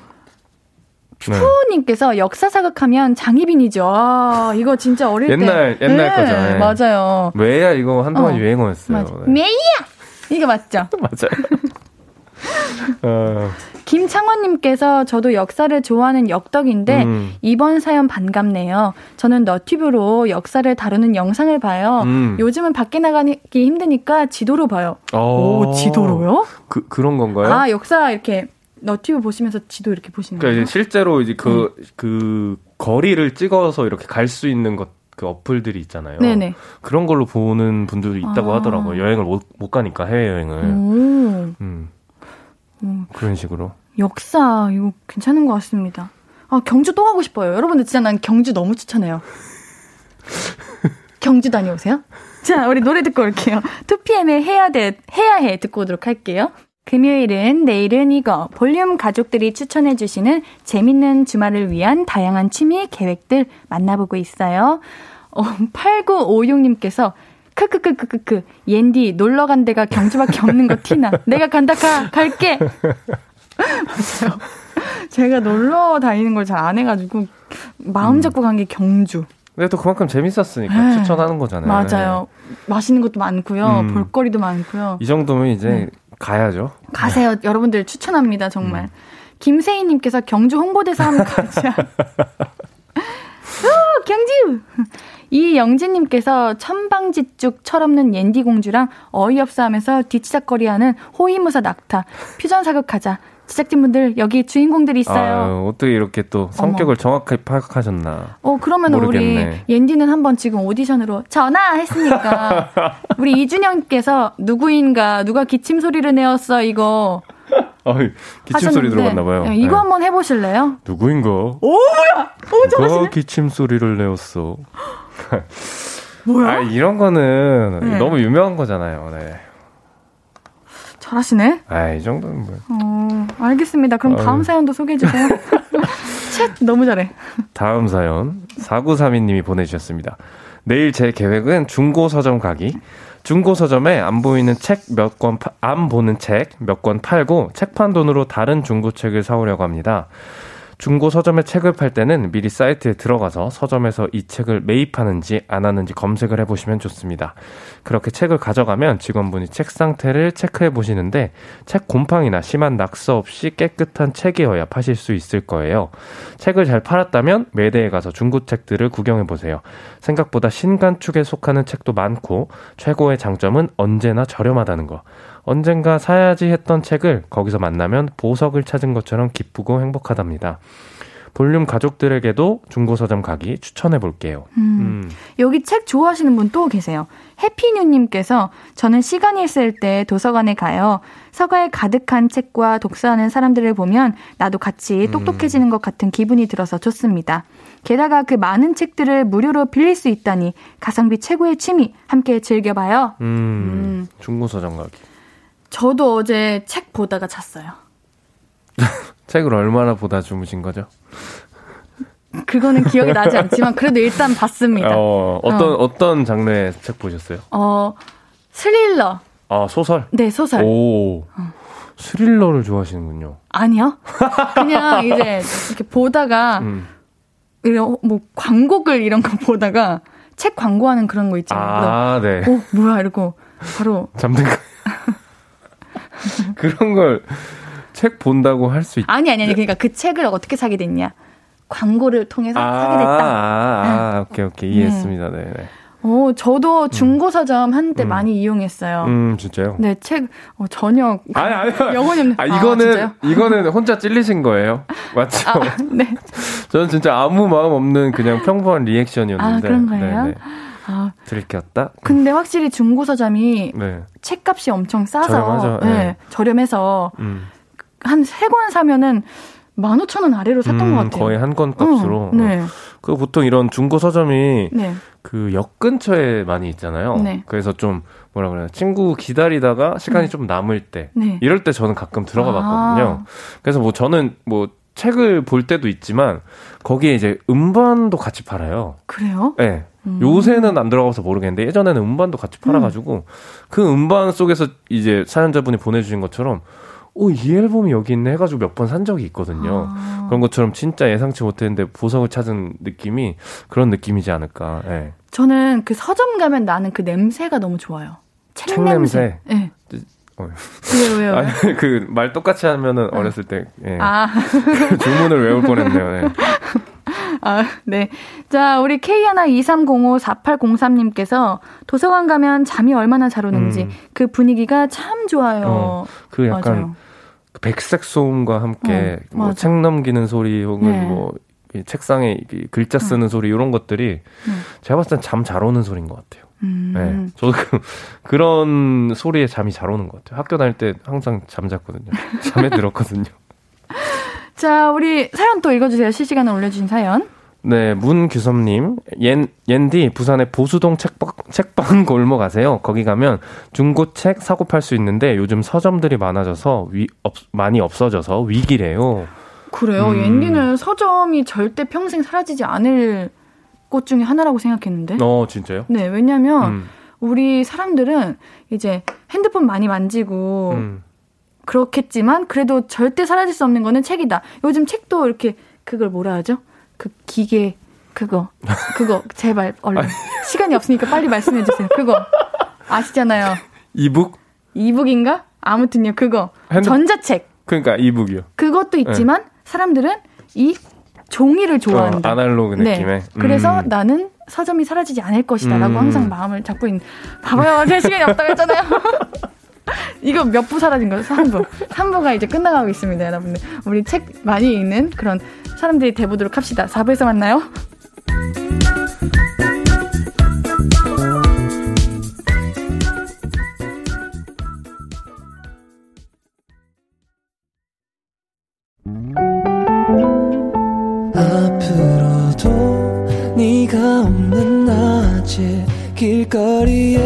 네. 푸우님께서 역사 사극하면 장희빈이죠. 아, 이거 진짜 어릴 옛날- 때. 옛날 거죠. 네. 맞아요. 왜야 이거 한동안 어. 유행어였어요. 맞아. 네. 이게 맞죠? 맞아요. 어, 김창원님께서 저도 역사를 좋아하는 역덕인데 음. 이번 사연 반갑네요. 저는 너튜브로 역사를 다루는 영상을 봐요. 음. 요즘은 밖에 나가기 힘드니까 지도로 봐요. 어. 오, 지도로요? 그 그런 건가요? 아, 역사 이렇게 너튜브 보시면서 지도 이렇게 보시는 그러니까 거예요? 이제 실제로 이제 그, 네. 그 거리를 찍어서 이렇게 갈 수 있는 것, 그 어플들이 있잖아요. 네네. 그런 걸로 보는 분들도 있다고 아. 하더라고요. 여행을 못, 못 가니까 해외 여행을. 오, 음. 음. 그런 식으로. 역사 이거 괜찮은 것 같습니다. 아, 경주 또 가고 싶어요. 여러분들 진짜 난 경주 너무 추천해요. 경주 다녀오세요. 자, 우리 노래 듣고 올게요. 2PM의 해야 돼, 해야 해 듣고 오도록 할게요. 금요일은 내일은 이거 볼륨 가족들이 추천해 주시는 재밌는 주말을 위한 다양한 취미 계획들 만나보고 있어요. 어, 8956님께서 크크크크크크 옌디 놀러 간 데가 경주밖에 없는 거 티나. 내가 간다 가 갈게. 맞아요. 제가 놀러 다니는 걸 잘 안 해가지고 마음 잡고 간 게 경주. 근데 또 그만큼 재밌었으니까 네. 추천하는 거잖아요. 맞아요. 맛있는 것도 많고요. 음. 볼거리도 많고요. 이 정도면 이제 네. 가야죠. 가세요. 여러분들 추천합니다. 정말. 음. 김세희님께서 경주 홍보대사 한번 가자. 오, 경주! 이영진님께서 천방지축 철없는 옌디 공주랑 어이없어 하면서 뒤치작거리하는 호위무사 낙타. 퓨전 사극하자. 제작진분들 여기 주인공들이 있어요. 아유, 어떻게 이렇게 또 성격을 정확하게 파악하셨나. 어, 그러면 모르겠네. 우리 옌디는 한번 지금 오디션으로 전화했으니까 우리 이준영께서 누구인가 누가 기침 소리를 내었어 이거 어이, 기침 소리 하셨는데, 들어봤나봐요. 네, 이거 네. 한번 해보실래요? 누구인가? 오 뭐야? 오 누가 잘하시네. 기침 소리를 내었어. 뭐야? 아, 이런 거는 네. 너무 유명한 거잖아요. 네. 잘하시네. 아, 이 정도는 뭐. 어 알겠습니다. 그럼 다음 아유. 사연도 소개해 주세요. 챗 너무 잘해. 다음 사연 4932님이 보내주셨습니다. 내일 제 계획은 중고 서점 가기. 중고 서점에 안 보이는 책 몇 권, 안 보는 책 몇 권 팔고 책 판 돈으로 다른 중고 책을 사오려고 합니다. 중고 서점에 책을 팔 때는 미리 사이트에 들어가서 서점에서 이 책을 매입하는지 안 하는지 검색을 해보시면 좋습니다. 그렇게 책을 가져가면 직원분이 책 상태를 체크해 보시는데 책 곰팡이나 심한 낙서 없이 깨끗한 책이어야 파실 수 있을 거예요. 책을 잘 팔았다면 매대에 가서 중고책들을 구경해 보세요. 생각보다 신간축에 속하는 책도 많고 최고의 장점은 언제나 저렴하다는 거. 언젠가 사야지 했던 책을 거기서 만나면 보석을 찾은 것처럼 기쁘고 행복하답니다. 볼륨 가족들에게도 중고 서점 가기 추천해 볼게요. 음. 여기 책 좋아하시는 분 또 계세요. 해피뉴님께서 저는 시간이 있을 때 도서관에 가요. 서가에 가득한 책과 독서하는 사람들을 보면 나도 같이 똑똑해지는 것 같은 기분이 들어서 좋습니다. 게다가 그 많은 책들을 무료로 빌릴 수 있다니 가성비 최고의 취미 함께 즐겨봐요. 음, 음. 중고서점 가기. 저도 어제 책 보다가 잤어요. 책을 얼마나 보다 주무신 거죠? 그거는 기억이 나지 않지만 그래도 일단 봤습니다. 어, 어떤 어. 떤 장르의 책 보셨어요? 어, 스릴러. 아, 소설? 네, 소설. 오. 스릴러를 좋아하시는군요. 아니요. 그냥 이제 이렇게 보다가 음. 이런 뭐 광고글 이런 거 보다가 책 광고하는 그런 거 있잖아요. 아, 네. 그래서 어, 뭐야 이러고 바로 잠든 거. 그런 걸 책 본다고 할 수 있. 아니 아니 아니 그러니까 그 책을 어떻게 사게 됐냐? 광고를 통해서 사게 됐다. 아, 아, 오케이, 오케이. 이해했습니다. 네, 네. 어, 저도 중고 서점 한때 음. 많이 이용했어요. 음, 진짜요? 네, 책 어, 전혀 아니, 아니. 영혼이 없는. 아, 이거는, 진짜요? 이거는 혼자 찔리신 거예요. 맞죠? 아, 네. 저는 진짜 아무 마음 없는 그냥 평범한 리액션이었는데. 아, 그런 거예요? 네, 네. 아, 들켰다? 근데 확실히 중고 서점이 네. 책값이 엄청 싸서 저렴하죠? 네, 네. 저렴해서 음. 한세 권 사면은 15,000원 아래로 샀던 음, 것 같아요. 거의 한 권 값으로. 응, 네. 그 보통 이런 중고 서점이 네. 그역 근처에 많이 있잖아요. 네. 그래서 좀 뭐라 그래요. 친구 기다리다가 시간이 좀 남을 때 네. 이럴 때 저는 가끔 들어가 아. 봤거든요. 그래서 뭐 저는 뭐 책을 볼 때도 있지만 거기에 이제 음반도 같이 팔아요. 그래요? 네. 음. 요새는 안 들어가서 모르겠는데 예전에는 음반도 같이 팔아가지고 음. 그 음반 속에서 이제 사연자분이 보내주신 것처럼 오, 이 앨범이 여기 있네 해가지고 몇 번 산 적이 있거든요. 아. 그런 것처럼 진짜 예상치 못했는데 보석을 찾은 느낌이 그런 느낌이지 않을까. 네. 저는 그 서점 가면 나는 그 냄새가 너무 좋아요. 책, 책 냄새. 네. 어. 왜요, 왜요? 아니, 그, 말 똑같이 하면은 네. 어렸을 때, 예. 아. 그 주문을 외울 뻔했네요, 네. 아, 네. 자, 우리 K123054803님께서 도서관 가면 잠이 얼마나 잘 오는지 음. 그 분위기가 참 좋아요. 어, 그 약간 맞아요. 그 백색 소음과 함께 어, 뭐책 넘기는 소리 혹은 네. 뭐 책상에 글자 쓰는 어. 소리 이런 것들이 네. 제가 봤을 땐 잠 잘 오는 소리인 것 같아요. 음. 네. 저도 그, 그런 소리에 잠이 잘 오는 것 같아요. 학교 다닐 때 항상 잠 잤거든요. 잠에 들었거든요. 자, 우리 사연 또 읽어주세요. 실시간에 올려주신 사연. 네, 문규섭님, 옌, 옌디, 부산의 보수동 책방, 책방 골목 가세요. 거기 가면 중고 책 사고 팔 수 있는데 요즘 서점들이 많아져서 위, 없, 많이 없어져서 위기래요. 그래요? 음. 옌디는 서점이 절대 평생 사라지지 않을 곳 중에 하나라고 생각했는데. 어, 진짜요? 네, 왜냐면 음. 우리 사람들은 이제 핸드폰 많이 만지고 음. 그렇겠지만 그래도 절대 사라질 수 없는 거는 책이다. 요즘 책도 이렇게 그걸 뭐라 하죠? 그 기계 그거 그거 제발 얼른 시간이 없으니까 빨리 말씀해 주세요. 그거 아시잖아요. 이북? 이북인가? 아무튼요 그거 핸드... 전자책. 그러니까 이북이요. 그것도 있지만 네. 사람들은 이 종이를 좋아한다. 어, 아날로그 네. 느낌의. 그래서 음. 나는 서점이 사라지지 않을 것이다라고 음. 항상 마음을 잡고 있는. 봐봐요, 제 시간이 없다고 했잖아요. 이거 몇 부 사라진 거죠? 3부. 3부가 이제 끝나가고 있습니다, 여러분들. 우리 책 많이 읽는 그런 사람들이 돼보도록 합시다. 4부에서 만나요. 앞으로도 네가 없는 낮에 길거리에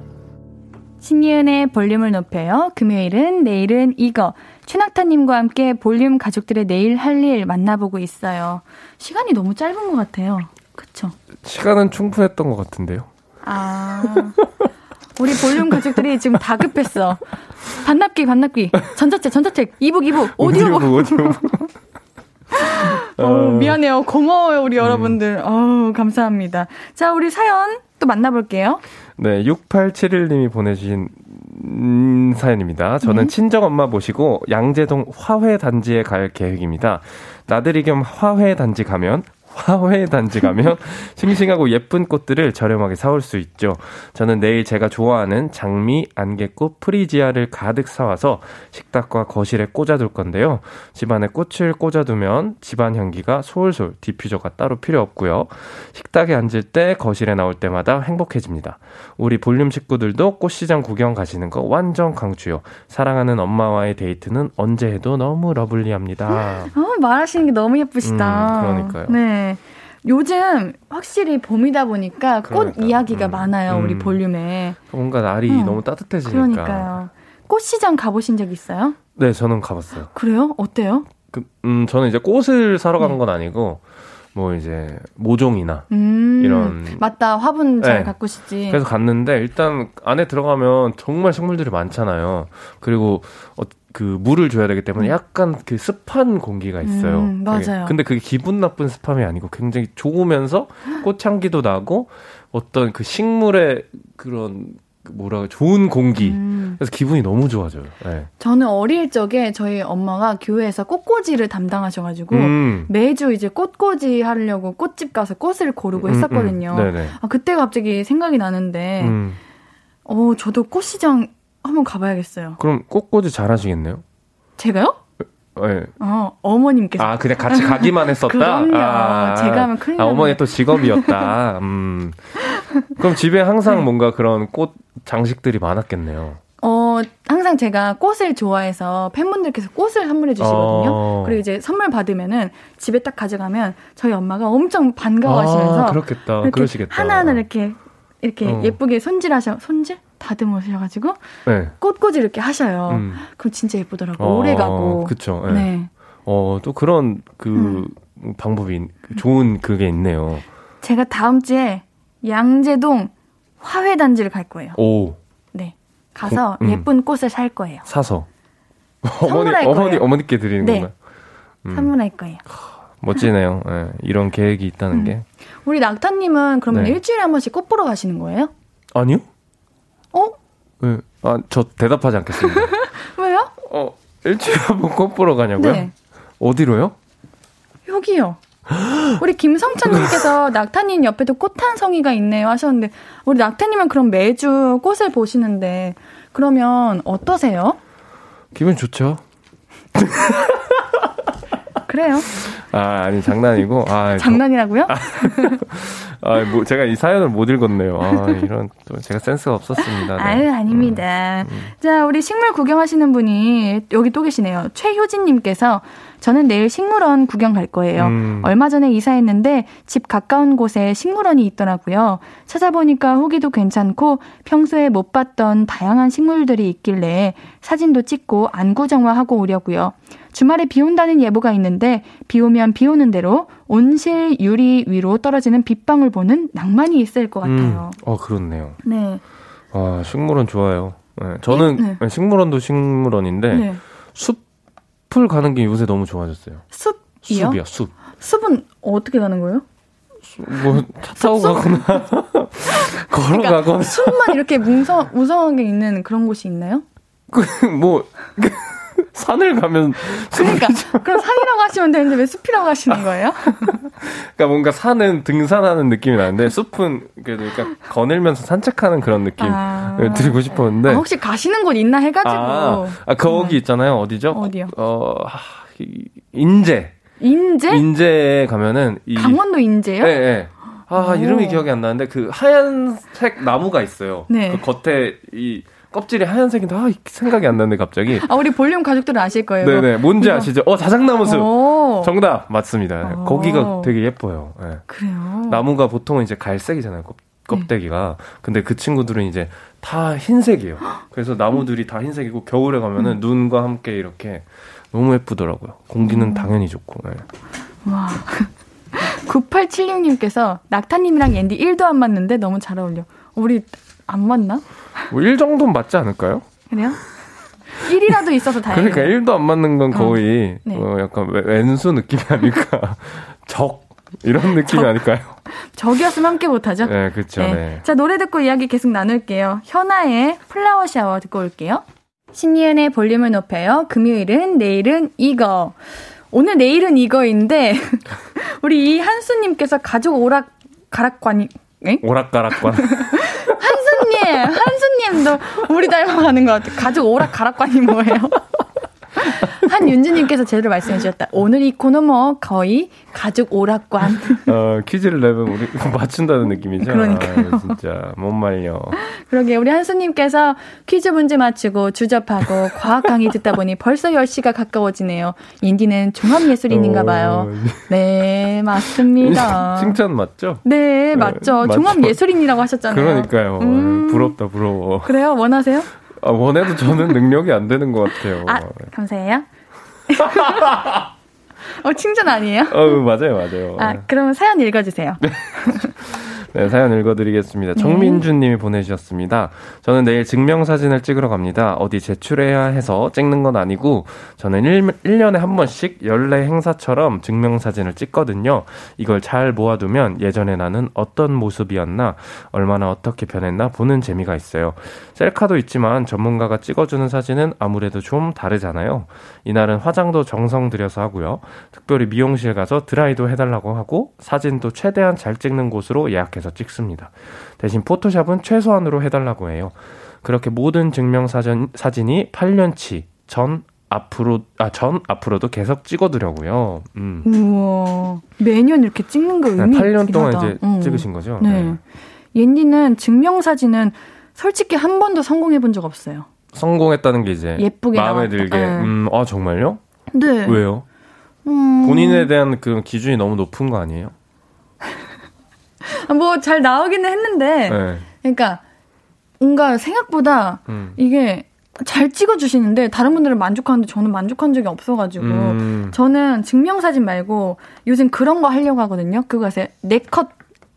신예은의 볼륨을 높여요. 금요일은 내일은 이거. 최낙타님과 함께 볼륨 가족들의 내일 할 일 만나보고 있어요. 시간이 너무 짧은 것 같아요. 그쵸? 시간은 충분했던 것 같은데요. 아. 우리 볼륨 가족들이 지금 다급했어. 반납기, 반납기. 전자책, 전자책. 이북, 이북. 오디오북. 오디오북. 어, 미안해요. 고마워요, 우리 음. 여러분들. 어 감사합니다. 자, 우리 사연 또 만나볼게요. 네, 6871님이 보내주신 음, 사연입니다. 저는 네. 친정 엄마 모시고 양재동 화훼 단지에 갈 계획입니다. 나들이 겸 화훼 단지 가면 화훼 단지 가면 싱싱하고 예쁜 꽃들을 저렴하게 사올 수 있죠. 저는 내일 제가 좋아하는 장미, 안개꽃, 프리지아를 가득 사와서 식탁과 거실에 꽂아둘 건데요. 집안에 꽃을 꽂아두면 집안 향기가 솔솔 디퓨저가 따로 필요 없고요. 식탁에 앉을 때 거실에 나올 때마다 행복해집니다. 우리 볼륨 식구들도 꽃시장 구경 가시는 거 완전 강추요. 사랑하는 엄마와의 데이트는 언제 해도 너무 러블리합니다. 어, 말하시는 게 너무 예쁘시다. 음, 그러니까요. 네. 요즘 확실히 봄이다 보니까 꽃 그러니까. 이야기가 음. 많아요, 우리 음. 볼륨에. 뭔가 날이 음. 너무 따뜻해지니까. 그러니까요. 꽃시장 가보신 적 있어요? 네, 저는 가봤어요. 그래요? 어때요? 그, 음, 저는 이제 꽃을 사러 간건 네. 아니고, 뭐 이제 모종이나 음, 이런 맞다 화분 잘 네. 가꾸시지 그래서 갔는데 일단 안에 들어가면 정말 식물들이 많잖아요 그리고 어, 그 물을 줘야 되기 때문에 음. 약간 그 습한 공기가 있어요. 음, 맞아요. 근데 그게 기분 나쁜 습함이 아니고 굉장히 좋으면서 꽃향기도 나고 어떤 그 식물의 그런 그 뭐라 좋은 공기. 음. 그래서 기분이 너무 좋아져요. 네. 저는 어릴 적에 저희 엄마가 교회에서 꽃꽂이를 담당하셔가지고 음. 매주 이제 꽃꽂이 하려고 꽃집 가서 꽃을 고르고 음, 음. 했었거든요. 아, 그때 갑자기 생각이 나는데, 음. 어, 저도 꽃시장 한번 가봐야겠어요. 그럼 꽃꽂이 잘 하시겠네요? 제가요? 네. 어, 어머님께서. 아, 그냥 같이 가기만 했었다? 그럼요. 아, 제가 하면 큰일 아. 어머니 또 직업이었다. 음. 그럼 집에 항상 네. 뭔가 그런 꽃 장식들이 많았겠네요. 어, 항상 제가 꽃을 좋아해서 팬분들께서 꽃을 선물해 주시거든요. 어. 그리고 이제 선물 받으면은 집에 딱 가져가면 저희 엄마가 엄청 반가워하시면서 아, 그렇겠다. 그러시겠다. 하나하나 이렇게 이렇게 어. 예쁘게 손질하셔 손질 다듬으셔가지고 네. 꽃꽂이 이렇게 하셔요. 음. 그럼 진짜 예쁘더라고. 어, 오래 가고. 그쵸. 네. 네. 어, 또 그런 그 방법이 좋은 그게 있네요. 제가 다음 주에 양재동 화훼 단지를 갈 거예요. 오, 네. 가서 고- 음. 예쁜 꽃을 살 거예요. 사서. 어머니, 선물할 어머니, 거예요. 어머니께 드리는 네. 건가요? 음, 선물할 거예요. 멋지네요. 예, 이런 계획이 있다는 음. 게. 우리 낙타님은 그러면 네. 일주일에 한 번씩 꽃 보러 가시는 거예요? 아니요? 어? 예. 아, 저 대답하지 않겠습니다. 왜요? 어, 일주일에 한 번 꽃 보러 가냐고요? 네. 어디로요? 여기요. 우리 김성찬님께서 낙타님 옆에도 꽃한 성이가 있네요 하셨는데 우리 낙타님은 그럼 매주 꽃을 보시는데 그러면 어떠세요? 기분 좋죠? 그래요? 아, 아니, 장난이고. 아, 저- 장난이라고요? 아, 뭐, 제가 이 사연을 못 읽었네요. 아, 이런, 또 제가 센스가 없었습니다. 네. 아유, 아닙니다. 자, 우리 식물 구경하시는 분이 여기 또 계시네요. 최효진님께서 저는 내일 식물원 구경 갈 거예요. 음. 얼마 전에 이사했는데 집 가까운 곳에 식물원이 있더라고요. 찾아보니까 후기도 괜찮고 평소에 못 봤던 다양한 식물들이 있길래 사진도 찍고 안구정화하고 오려고요. 주말에 비 온다는 예보가 있는데 비 오면 비 오는 대로 온실 유리 위로 떨어지는 빗방울 보는 낭만이 있을 것 같아요. 음, 어, 그렇네요. 네. 아, 식물원 좋아요. 네, 저는 네. 식물원도 식물원인데 네. 숲을 가는 게 요새 너무 좋아졌어요. 숲이요? 숲이야, 숲. 숲은 어떻게 가는 거예요? 뭐차 타고 가거나 걸어가거나 숲만 이렇게 뭉성, 우성하게 있는 그런 곳이 있나요? 뭐 산을 가면 그러니까 그럼 산이라고 하시면 되는데 왜 숲이라고 하시는 거예요? 그러니까 뭔가 산은 등산하는 느낌이 나는데 숲은 그래도 약간 거닐면서 산책하는 그런 느낌 아. 을 드리고 싶었는데 아, 혹시 가시는 곳 있나 해가지고 아, 아, 거기 음. 있잖아요 어디죠? 어디요? 어 인제 인제 인제에 가면은 이 강원도 인제요? 예, 예. 아, 오. 이름이 기억이 안 나는데 그 하얀색 나무가 있어요. 네. 그 겉에 이 껍질이 하얀색인데 아, 생각이 안 나는데 갑자기. 아 우리 볼륨 가족들은 아실 거예요. 네네. 뭔지 이거. 아시죠? 어, 자작나무 숲. 오, 정답 맞습니다. 오. 거기가 되게 예뻐요. 예. 그래요. 나무가 보통은 이제 갈색이잖아요. 껍, 껍데기가. 근데 그 친구들은 이제 다 흰색이에요. 그래서 나무들이 다 흰색이고 겨울에 가면은 눈과 함께 이렇게 너무 예쁘더라고요. 공기는 당연히 좋고. 예. 와. 9876님께서 낙타님이랑 옌디 1도 안 맞는데 너무 잘 어울려. 우리 안 맞나? 뭐 1 정도는 맞지 않을까요? 그래요? 1이라도 있어서 다행이에요. 그러니까 1도 안 맞는 건 거의 네. 어, 약간 왼- 왼수 느낌이 아닐까. 적 이런 느낌이 적. 아닐까요? 저기였으면 함께 못하죠? 네, 그렇죠. 네. 네. 자, 노래 듣고 이야기 계속 나눌게요. 현아의 플라워 샤워 듣고 올게요. 신이은의 볼륨을 높여요. 금요일은 내일은 이거. 오늘 내일은 이거인데 우리 이 한수님께서 가족 오락 가락관이 엥? 오락가락관. 한수님, 한수님도 우리 닮아가는 것 같아. 가족 오락 가락관이 뭐예요? 한윤주님께서 제대로 말씀해 주셨다. 오늘 이 코너 뭐 거의 가족 오락관. 어, 퀴즈를 내면 우리 맞춘다는 느낌이죠. 그러니까요. 아, 진짜 못 말려. 그러게 우리 한수님께서 퀴즈 문제 맞추고 주접하고 과학 강의 듣다 보니 벌써 10시가 가까워지네요. 인디는 종합예술인인가 봐요. 어, 네, 맞습니다. 칭찬 맞죠? 네, 맞죠. 맞죠. 종합예술인이라고 하셨잖아요. 그러니까요. 음. 부럽다, 부러워. 그래요? 원하세요? 아, 원해도 저는 능력이 안 되는 것 같아요. 아, 감사해요. 어, 칭찬 아니에요? 어, 맞아요, 맞아요. 아, 그러면 사연 읽어주세요. 네, 사연 읽어드리겠습니다. 정민주 님이 보내주셨습니다. 저는 내일 증명사진을 찍으러 갑니다. 어디 제출해야 해서 찍는 건 아니고, 저는 1, 1년에 한 번씩 연례 행사처럼 증명사진을 찍거든요. 이걸 잘 모아두면 예전에 나는 어떤 모습이었나, 얼마나 어떻게 변했나 보는 재미가 있어요. 셀카도 있지만 전문가가 찍어주는 사진은 아무래도 좀 다르잖아요. 이날은 화장도 정성 들여서 하고요. 특별히 미용실 가서 드라이도 해달라고 하고, 사진도 최대한 잘 찍는 곳으로 예약해서 찍습니다. 대신 포토샵은 최소한으로 해달라고 해요. 그렇게 모든 증명사진, 사진이 8년치 전 앞으로 아 전 앞으로도 계속 찍어두려고요. 음. 우와. 매년 이렇게 찍는 거 의미 8년 있긴 동안 하다. 이제 어. 찍으신 거죠? 네. 옌디는 증명사진은 솔직히 한 번도 성공해 본 적 없어요. 성공했다는 게 이제 예쁘게 마음에 나왔다. 들게. 네. 음, 아 정말요? 네. 왜요? 음, 본인에 대한 그 기준이 너무 높은 거 아니에요? 뭐 잘 나오기는 했는데, 네. 그러니까 뭔가 생각보다 음. 이게 잘 찍어주시는데 다른 분들은 만족하는데 저는 만족한 적이 없어가지고 음. 저는 증명사진 말고 요즘 그런 거 하려고 하거든요. 그거 아세요? 네컷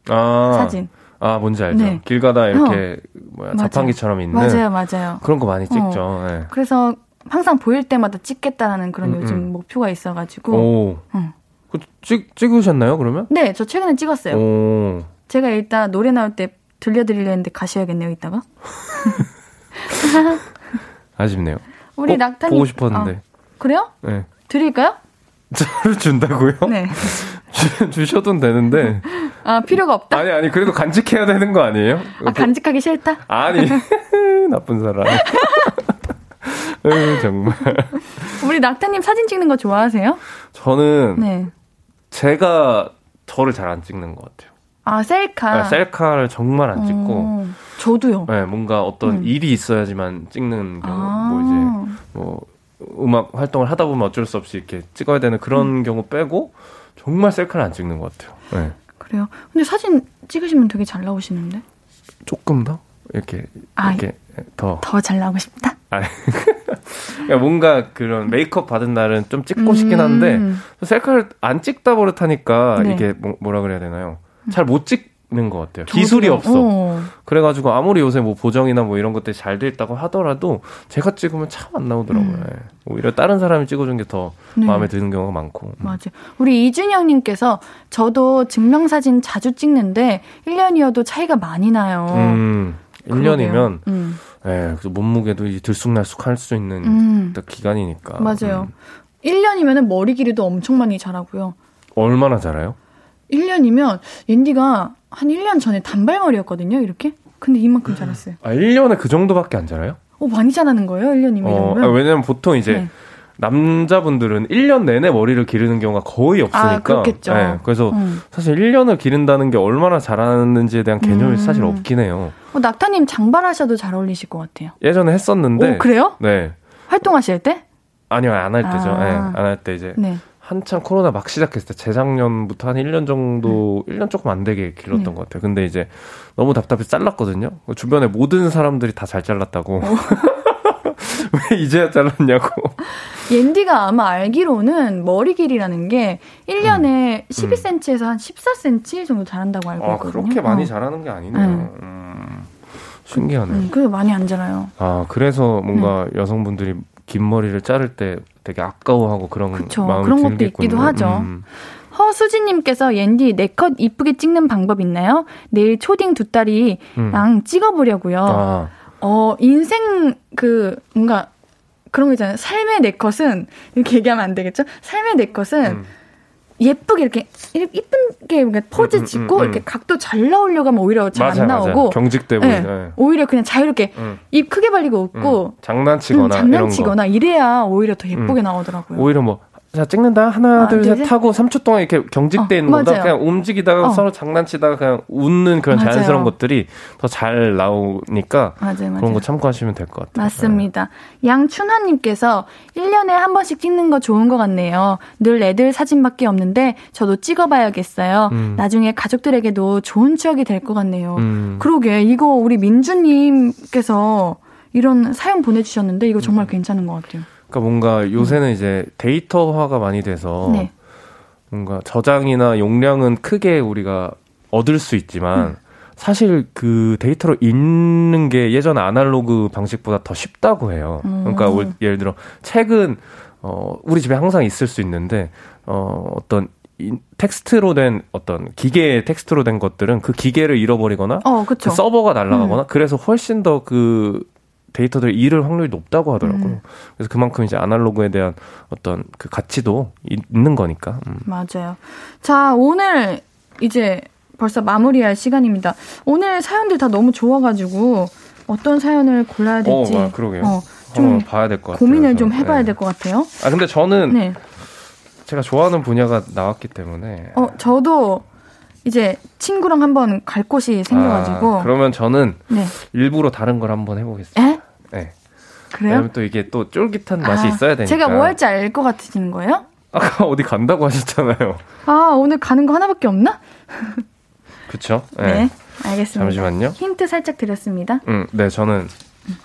아, 사진. 아 뭔지 알죠. 네. 길 가다 이렇게 뭐야 맞아요. 자판기처럼 있는 맞아요, 맞아요. 그런 거 많이 찍죠. 네. 그래서 항상 보일 때마다 찍겠다라는 그런 음, 요즘 음. 목표가 있어가지고. 오. 응. 그 찍, 찍으셨나요, 그러면? 네, 저 최근에 찍었어요. 오. 제가 일단 노래 나올 때 들려드리려 했는데 가셔야겠네요, 이따가. 아쉽네요. 우리 꼭 낙타님. 보고 싶었는데. 어, 그래요? 네. 드릴까요? 저를 준다고요? 네. 주, 주셔도 되는데. 아, 필요가 없다. 아니, 아니, 그래도 간직해야 되는 거 아니에요? 아, 간직하기 싫다? 아니, 나쁜 사람. 에휴, 정말. 우리 낙타님 사진 찍는 거 좋아하세요? 저는 네. 제가 저를 잘 안 찍는 것 같아요. 아, 셀카. 아, 셀카를 정말 안 찍고, 어, 저도요. 네, 뭔가 어떤 음. 일이 있어야지만 찍는 경우, 아. 뭐 이제, 뭐, 음악 활동을 하다 보면 어쩔 수 없이 이렇게 찍어야 되는 그런 음. 경우 빼고, 정말 셀카를 안 찍는 것 같아요. 네. 그래요. 근데 사진 찍으시면 되게 잘 나오시는데? 조금 더? 이렇게, 아, 이렇게 더. 더 잘 나오고 싶다? 아니. 그러니까 뭔가 그런 메이크업 받은 날은 좀 찍고 싶긴 한데, 음. 셀카를 안 찍다 버릇하니까 네. 이게 뭐, 뭐라 그래야 되나요? 잘 못 찍는 것 같아요. 기술이. 없어. 어. 그래가지고 아무리 요새 뭐 보정이나 뭐 이런 것들이 잘 돼 있다고 하더라도 제가 찍으면 참 안 나오더라고요. 음. 예. 오히려 다른 사람이 찍어준 게더 네. 마음에 드는 경우가 많고. 음. 맞아요. 우리 이준영님께서 저도 증명사진 자주 찍는데 1년이어도 차이가 많이 나요. 음, 1년이면 그러게요. 음. 예, 그 몸무게도 이제 들쑥날쑥 할 수 있는 음. 딱 기간이니까. 맞아요. 음. 1년이면 머리 길이도 엄청 많이 자라고요. 얼마나 자라요? 1년이면 옌디가 한 1년 전에 단발머리였거든요, 이렇게. 근데 이만큼 자랐어요. 아, 1년에 그 정도밖에 안 자라요? 어, 많이 자라는 거예요, 1년이면. 어. 아, 왜냐면 보통 이제 네. 남자분들은 1년 내내 머리를 기르는 경우가 거의 없으니까. 아, 그렇겠죠. 예, 그래서 음. 사실 1년을 기른다는 게 얼마나 잘하는지에 대한 개념이 음. 사실 없긴 해요. 어, 낙타님 장발하셔도 잘 어울리실 것 같아요. 예전에 했었는데. 오, 그래요? 네. 활동하실 때? 아니요, 안 할 때죠. 아. 예, 안할 때 이제. 네. 한참 코로나 막 시작했을 때 재작년부터 한 1년 정도, 1년 조금 안 되게 길렀던 네. 것 같아요. 근데 이제 너무 답답해서 잘랐거든요. 주변에 모든 사람들이 다 잘 잘랐다고. 왜 이제야 잘랐냐고. 옌디가 아마 알기로는 머리 길이라는 게 1년에 12cm에서 한 14cm 정도 자란다고 알고 음. 아, 있거든요. 그렇게 많이 어. 자라는 게 아니네요. 네. 음, 신기하네 요. 음, 그래서 많이 안 자라요. 아, 그래서 뭔가 여성분들이 긴 머리를 자를 때 되게 아까워하고 그런 그쵸. 마음이 그런 것도 들겠군요. 있기도 하죠. 음. 허수진님께서 옌디 네컷 이쁘게 찍는 방법 있나요? 내일 초딩 두 딸이랑 음. 찍어보려고요. 아, 어, 인생 그 뭔가 그런 거 있잖아요. 삶의 네컷은 이렇게 얘기하면 안 되겠죠? 삶의 네컷은 음. 예쁘게 이렇게 이렇게 포즈 음, 음, 짓고 음, 음. 이렇게 각도 잘 나오려고 하면 오히려 잘 안. 나오고 경직돼 네. 보이네. 오히려 그냥 자유롭게 음. 입 크게 벌리고 음. 웃고 장난치거나 음. 음. 장난치거나 이래야 오히려 더 예쁘게 나오더라고요. 오히려 뭐, 자, 찍는다. 하나, 아, 둘, 둘, 셋 셋. 하고 3초 동안 이렇게 경직돼 어, 있는 거다. 그냥 움직이다가 어. 서로 장난치다가 그냥 웃는 그런 맞아요. 자연스러운 것들이 더 잘 나오니까 맞아요, 맞아요. 그런 거 참고하시면 될 것 같아요. 맞습니다. 양춘하님께서 1년에 한 번씩 찍는 거 좋은 것 같네요. 늘 애들 사진밖에 없는데 저도 찍어봐야겠어요. 음. 나중에 가족들에게도 좋은 추억이 될 것 같네요. 음. 그러게 이거 우리 민주님께서 이런 사연 보내주셨는데 이거 정말 괜찮은 것 같아요. 그러니까 뭔가 요새는 이제 데이터화가 많이 돼서 음. 네. 뭔가 저장이나 용량은 크게 우리가 얻을 수 있지만 음. 사실 그 데이터로 읽는 게 예전 아날로그 방식보다 더 쉽다고 해요. 음. 그러니까 올- 예를 들어 책은 어 우리 집에 항상 있을 수 있는데 어 어떤 이 텍스트로 된 어떤 기계 텍스트로 된 것들은 그 기계를 잃어버리거나 어, 그. 서버가 날아가거나 그래서 훨씬 더 그 데이터들을 잃을 확률이 높다고 하더라고요. 음. 그래서 그만큼 이제 아날로그에 대한 어떤 그 가치도 이- 있는 거니까. 음. 맞아요. 자, 오늘 이제 벌써 마무리할 시간입니다. 오늘 사연들 다 너무 좋아가지고 어떤 사연을 골라야 될지. 어, 아, 그러게요. 어, 좀 봐야 될 것 같아요. 고민을 좀 해봐야 네. 될것 같아요. 아 근데 저는 네. 제가 좋아하는 분야가 나왔기 때문에. 어, 저도 이제 친구랑 한번 갈 곳이 생겨가지고. 아, 그러면 저는 네. 일부러 다른 걸 한번 해보겠습니다. 에? 네. 그래요? 왜냐면 또 이게 또 쫄깃한 맛이 아, 있어야 되니까. 제가 뭐 할지 알 것 같으신 거예요? 아까 어디 간다고 하셨잖아요. 아, 오늘 가는 거 하나밖에 없나? 그쵸? 네. 알겠습니다. 잠시만요. 힌트 살짝 드렸습니다. 음, 네, 저는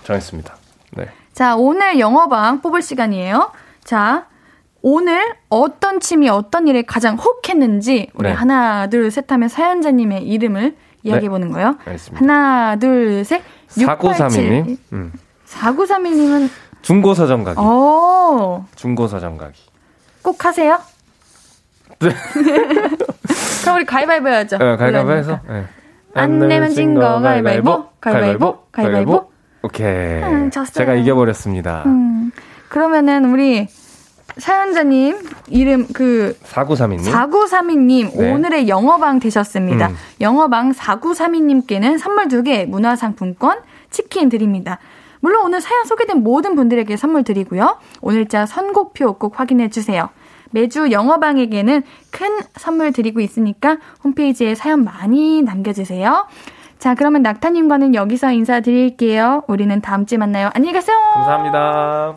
정했습니다. 네. 자, 오늘 영어방 뽑을 시간이에요. 자, 오늘 어떤 침이 어떤 일에 가장 혹했는지 우리 네. 하나, 둘, 셋 하면 사연자님의 이름을 이야기해 보는 거예요. 알겠습니다. 하나, 둘, 셋. 4932님. 음. 4931님은, 중고 서점 가기. 어, 중고 서점 가기. 꼭 하세요? 네. 그럼 우리 가위바위보 해야죠. 네, 가위바위보 해서. 그러니까. 네. 안 내면 진 거 가위바위보, 가위바위보, 가위바위보. 오케이. 음. 제가 이겨버렸습니다. 음, 그러면은 우리 사연자님 이름 그 4932님. 4932님 네. 오늘의 영어방 되셨습니다. 음. 영어방 4932님께는 선물 2개 문화상품권 치킨 드립니다. 물론 오늘 사연 소개된 모든 분들에게 선물 드리고요. 오늘자 선곡표 꼭 확인해 주세요. 매주 영어방에게는 큰 선물 드리고 있으니까 홈페이지에 사연 많이 남겨주세요. 자, 그러면 낙타님과는 여기서 인사드릴게요. 우리는 다음 주에 만나요. 안녕히 가세요. 감사합니다.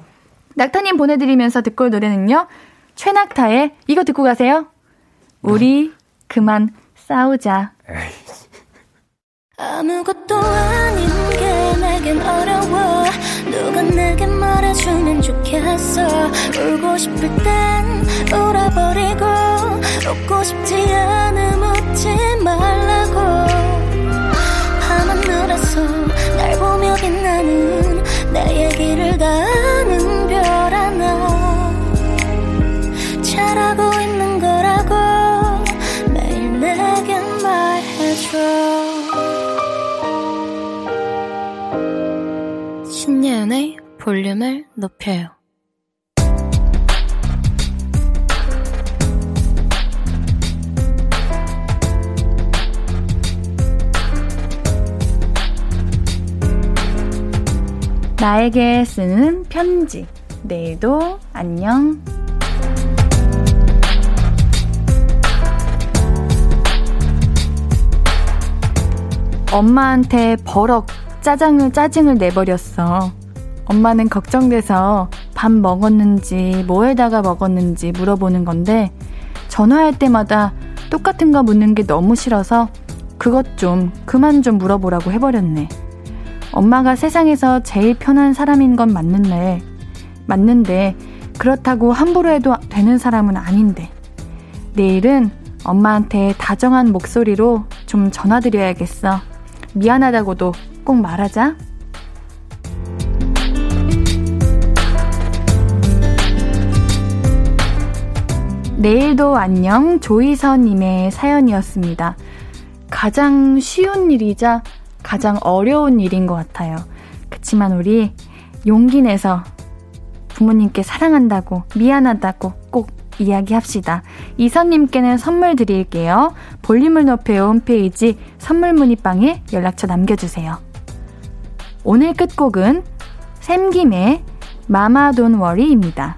낙타님 보내드리면서 듣고 올 노래는요. 최낙타의 이거 듣고 가세요. 우리 그만 싸우자. 아무것도 아닌 게 내겐 어려워. 누가 내게 말해주면 좋겠어. 울고 싶을 땐 울어버리 볼륨을 높여요. 나에게 쓰는 편지. 내일도 안녕. 엄마한테 버럭 짜장을 짜증을 내버렸어. 엄마는 걱정돼서 밥 먹었는지 뭐에다가 먹었는지 물어보는 건데 전화할 때마다 똑같은 거 묻는 게 너무 싫어서 그것 좀 그만 좀 물어보라고 해버렸네. 엄마가 세상에서 제일 편한 사람인 건 맞는데, 맞는데, 그렇다고 함부로 해도 되는 사람은 아닌데. 내일은 엄마한테 다정한 목소리로 좀 전화드려야겠어. 미안하다고도 꼭 말하자. 내일도 안녕 조이서님의 사연이었습니다. 가장 쉬운 일이자 가장 어려운 일인 것 같아요. 그치만 우리 용기 내서 부모님께 사랑한다고, 미안하다고 꼭 이야기합시다. 이선님께는 선물 드릴게요. 볼륨을 높여요 홈페이지 선물 문의방에 연락처 남겨주세요. 오늘 끝곡은 샘김의 마마 돈 워리입니다.